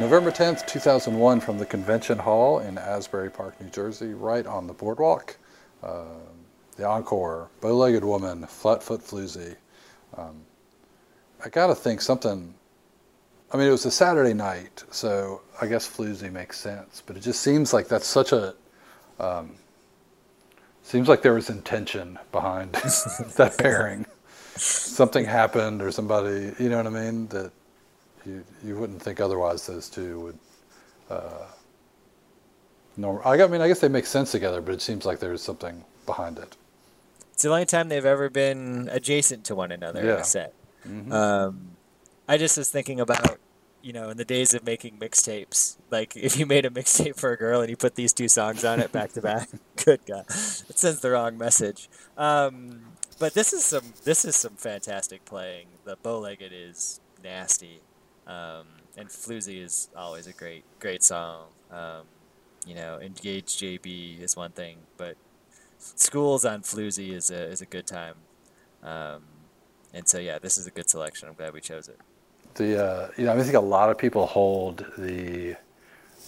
A: November 10th, 2001, from the Convention Hall in Asbury Park, New Jersey, right on the boardwalk. Um, the Encore, Bow Legged Woman, Flatfoot Floozy. Um, I gotta think something. I mean, it was a Saturday night, so I guess Floozy makes sense, but it just seems like that's such a. Um, seems like there was intention behind that pairing. Something happened, or somebody, you know what I mean? That you you wouldn't think otherwise. Those two would. Uh, I mean, I guess they make sense together, but it seems like there's something behind it.
B: It's the only time they've ever been adjacent to one another in a set.
A: Mhm.
B: Um, I just was thinking about, you know, in the days of making mixtapes, like if you made a mixtape for a girl and you put these two songs on it back to back, good God, it sends the wrong message. Um, but this is some this is some fantastic playing. The bow-legged is nasty, um, and Floozy is always a great great song. Um, you know, Engage JB is one thing, but Schools on Floozy is a is a good time. Um, and so yeah, this is a good selection. I'm glad we chose it.
A: The uh, you know I think a lot of people hold the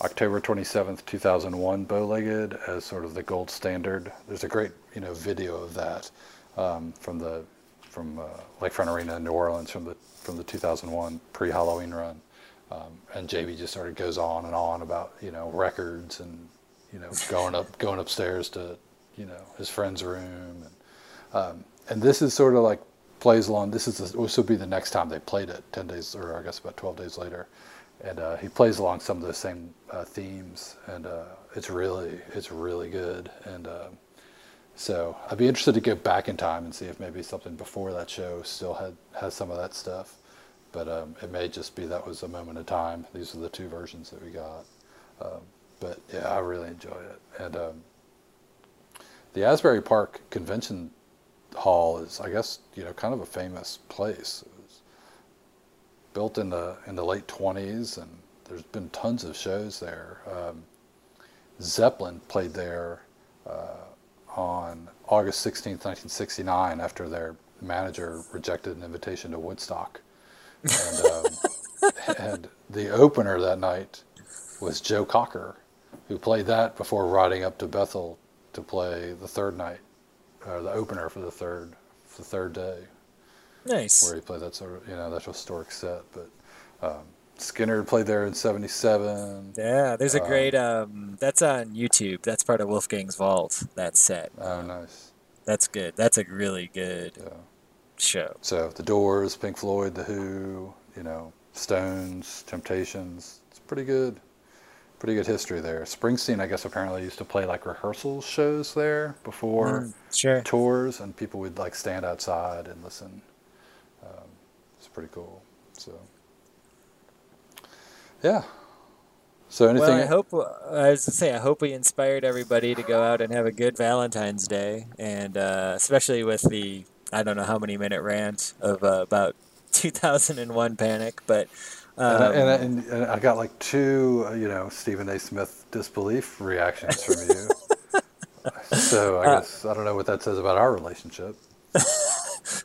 A: October 27th 2001 bow-legged as sort of the gold standard. There's a great you know video of that um, from the from uh, Lakefront Arena in New Orleans from the from the 2001 pre-Halloween run, um, and JB just sort of goes on and on about you know records and you know going up going upstairs to you know his friend's room and um, and this is sort of like plays along. This is this will be the next time they played it, ten days or I guess about twelve days later, and uh, he plays along some of the same uh, themes, and uh, it's really it's really good. And um so I'd be interested to go back in time and see if maybe something before that show still had has some of that stuff, but um, it may just be that was a moment of time. These are the two versions that we got, um, but yeah, I really enjoy it, and um, the Asbury Park Convention Hall is, I guess, you know, kind of a famous place. It was built in the in the late 20s, and there's been tons of shows there. Um, Zeppelin played there uh, on August 16th, 1969, after their manager rejected an invitation to Woodstock. And, um, and the opener that night was Joe Cocker, who played that before riding up to Bethel to play the third night, or the opener for the third, for the third day,
B: Nice.
A: where he played that sort of, you know, that historic set. But um, Skynyrd played there in '77.
B: Yeah, there's a
A: Um,
B: great um that's on YouTube. That's part of Wolfgang's Vault, that set.
A: Oh, nice.
B: That's good. That's a really good
A: Yeah.
B: show.
A: So the Doors, Pink Floyd, The Who, you know, Stones, Temptations. It's pretty good. Pretty good history there. Springsteen, I guess, apparently used to play like rehearsal shows there before
B: Mm, sure.
A: tours, and people would like stand outside and listen. Um, it's pretty cool. So, yeah. So anything?
B: Well, I hope I was to say I hope we inspired everybody to go out and have a good Valentine's Day, and uh, especially with the I don't know how many minute rant of uh, about 2001 Panic, but
A: and, I,
B: um,
A: and, I, and, and I got like two, uh, you know, Stephen A. Smith disbelief reactions from you. so I
B: Uh,
A: guess I don't know what that says about our relationship.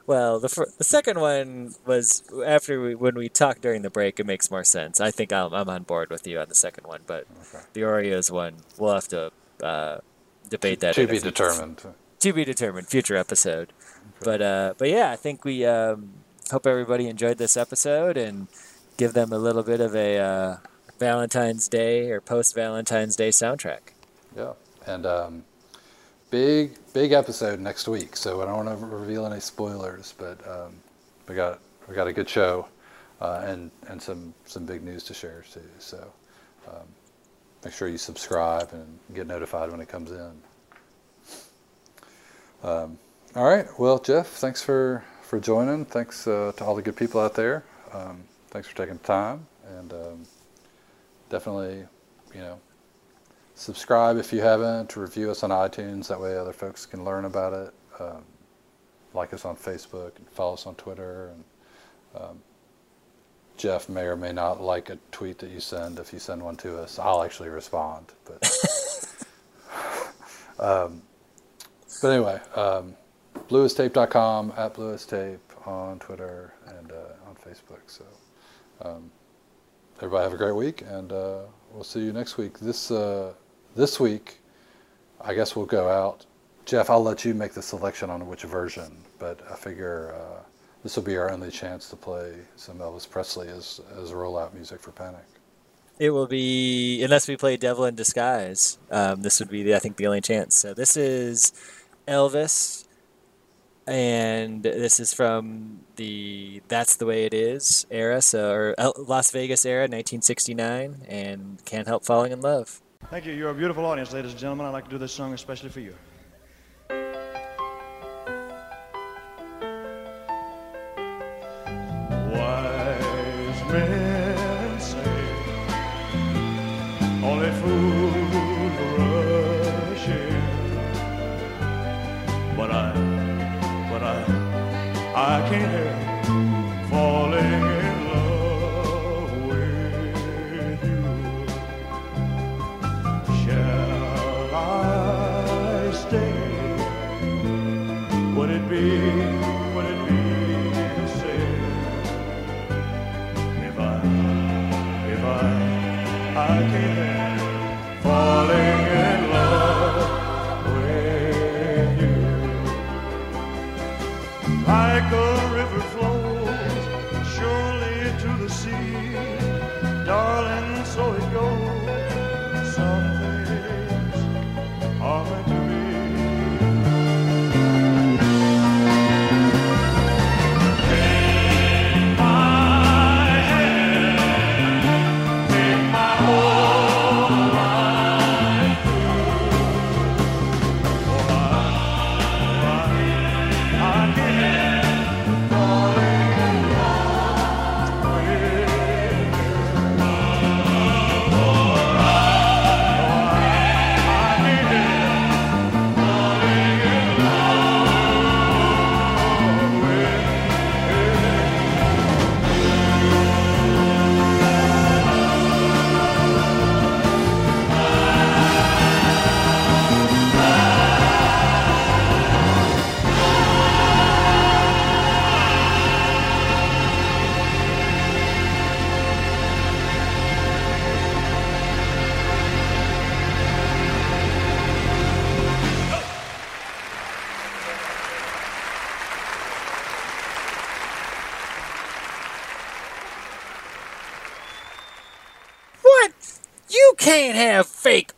B: Well, the fir- the second one was after we, when we talked during the break. It makes more sense. I think I'm, I'm on board with you on the second one, but
A: Okay.
B: the Oreos one we'll have to uh, debate that
A: to be determined.
B: To be determined, future episode. But uh, but yeah, I think we um, hope everybody enjoyed this episode and give them a little bit of a uh, Valentine's Day or post Valentine's Day soundtrack.
A: Yeah, and um, big big episode next week. So I don't want to reveal any spoilers, but um, we got we got a good show uh, and and some some big news to share too. So um, make sure you subscribe and get notified when it comes in. Um, all right, well, Jeff, thanks for for joining. Thanks uh, to all the good people out there. Um, thanks for taking time, and um, definitely, you know, subscribe if you haven't. to Review us on iTunes. That way, other folks can learn about it. Um, like us on Facebook and follow us on Twitter. And um, Jeff may or may not like a tweet that you send. If you send one to us, I'll actually respond. But um, but anyway, um, bluestape.com at bluestape on Twitter and uh, on Facebook. So um, everybody have a great week, and uh, we'll see you next week. This uh, this week, I guess we'll go out. Jeff, I'll let you make the selection on which version, but I figure uh, this will be our only chance to play some Elvis Presley as as rollout music for Panic.
I: It will be unless we play Devil in Disguise. Um, this would be, the, I think, the only chance. So this is Elvis, and this is from the "That's the Way It Is" era, so or uh, Las Vegas era, 1969, and can't help falling in love.
J: Thank you. You're a beautiful audience, ladies and gentlemen. I'd like to do this song especially for
I: you. Can't have fake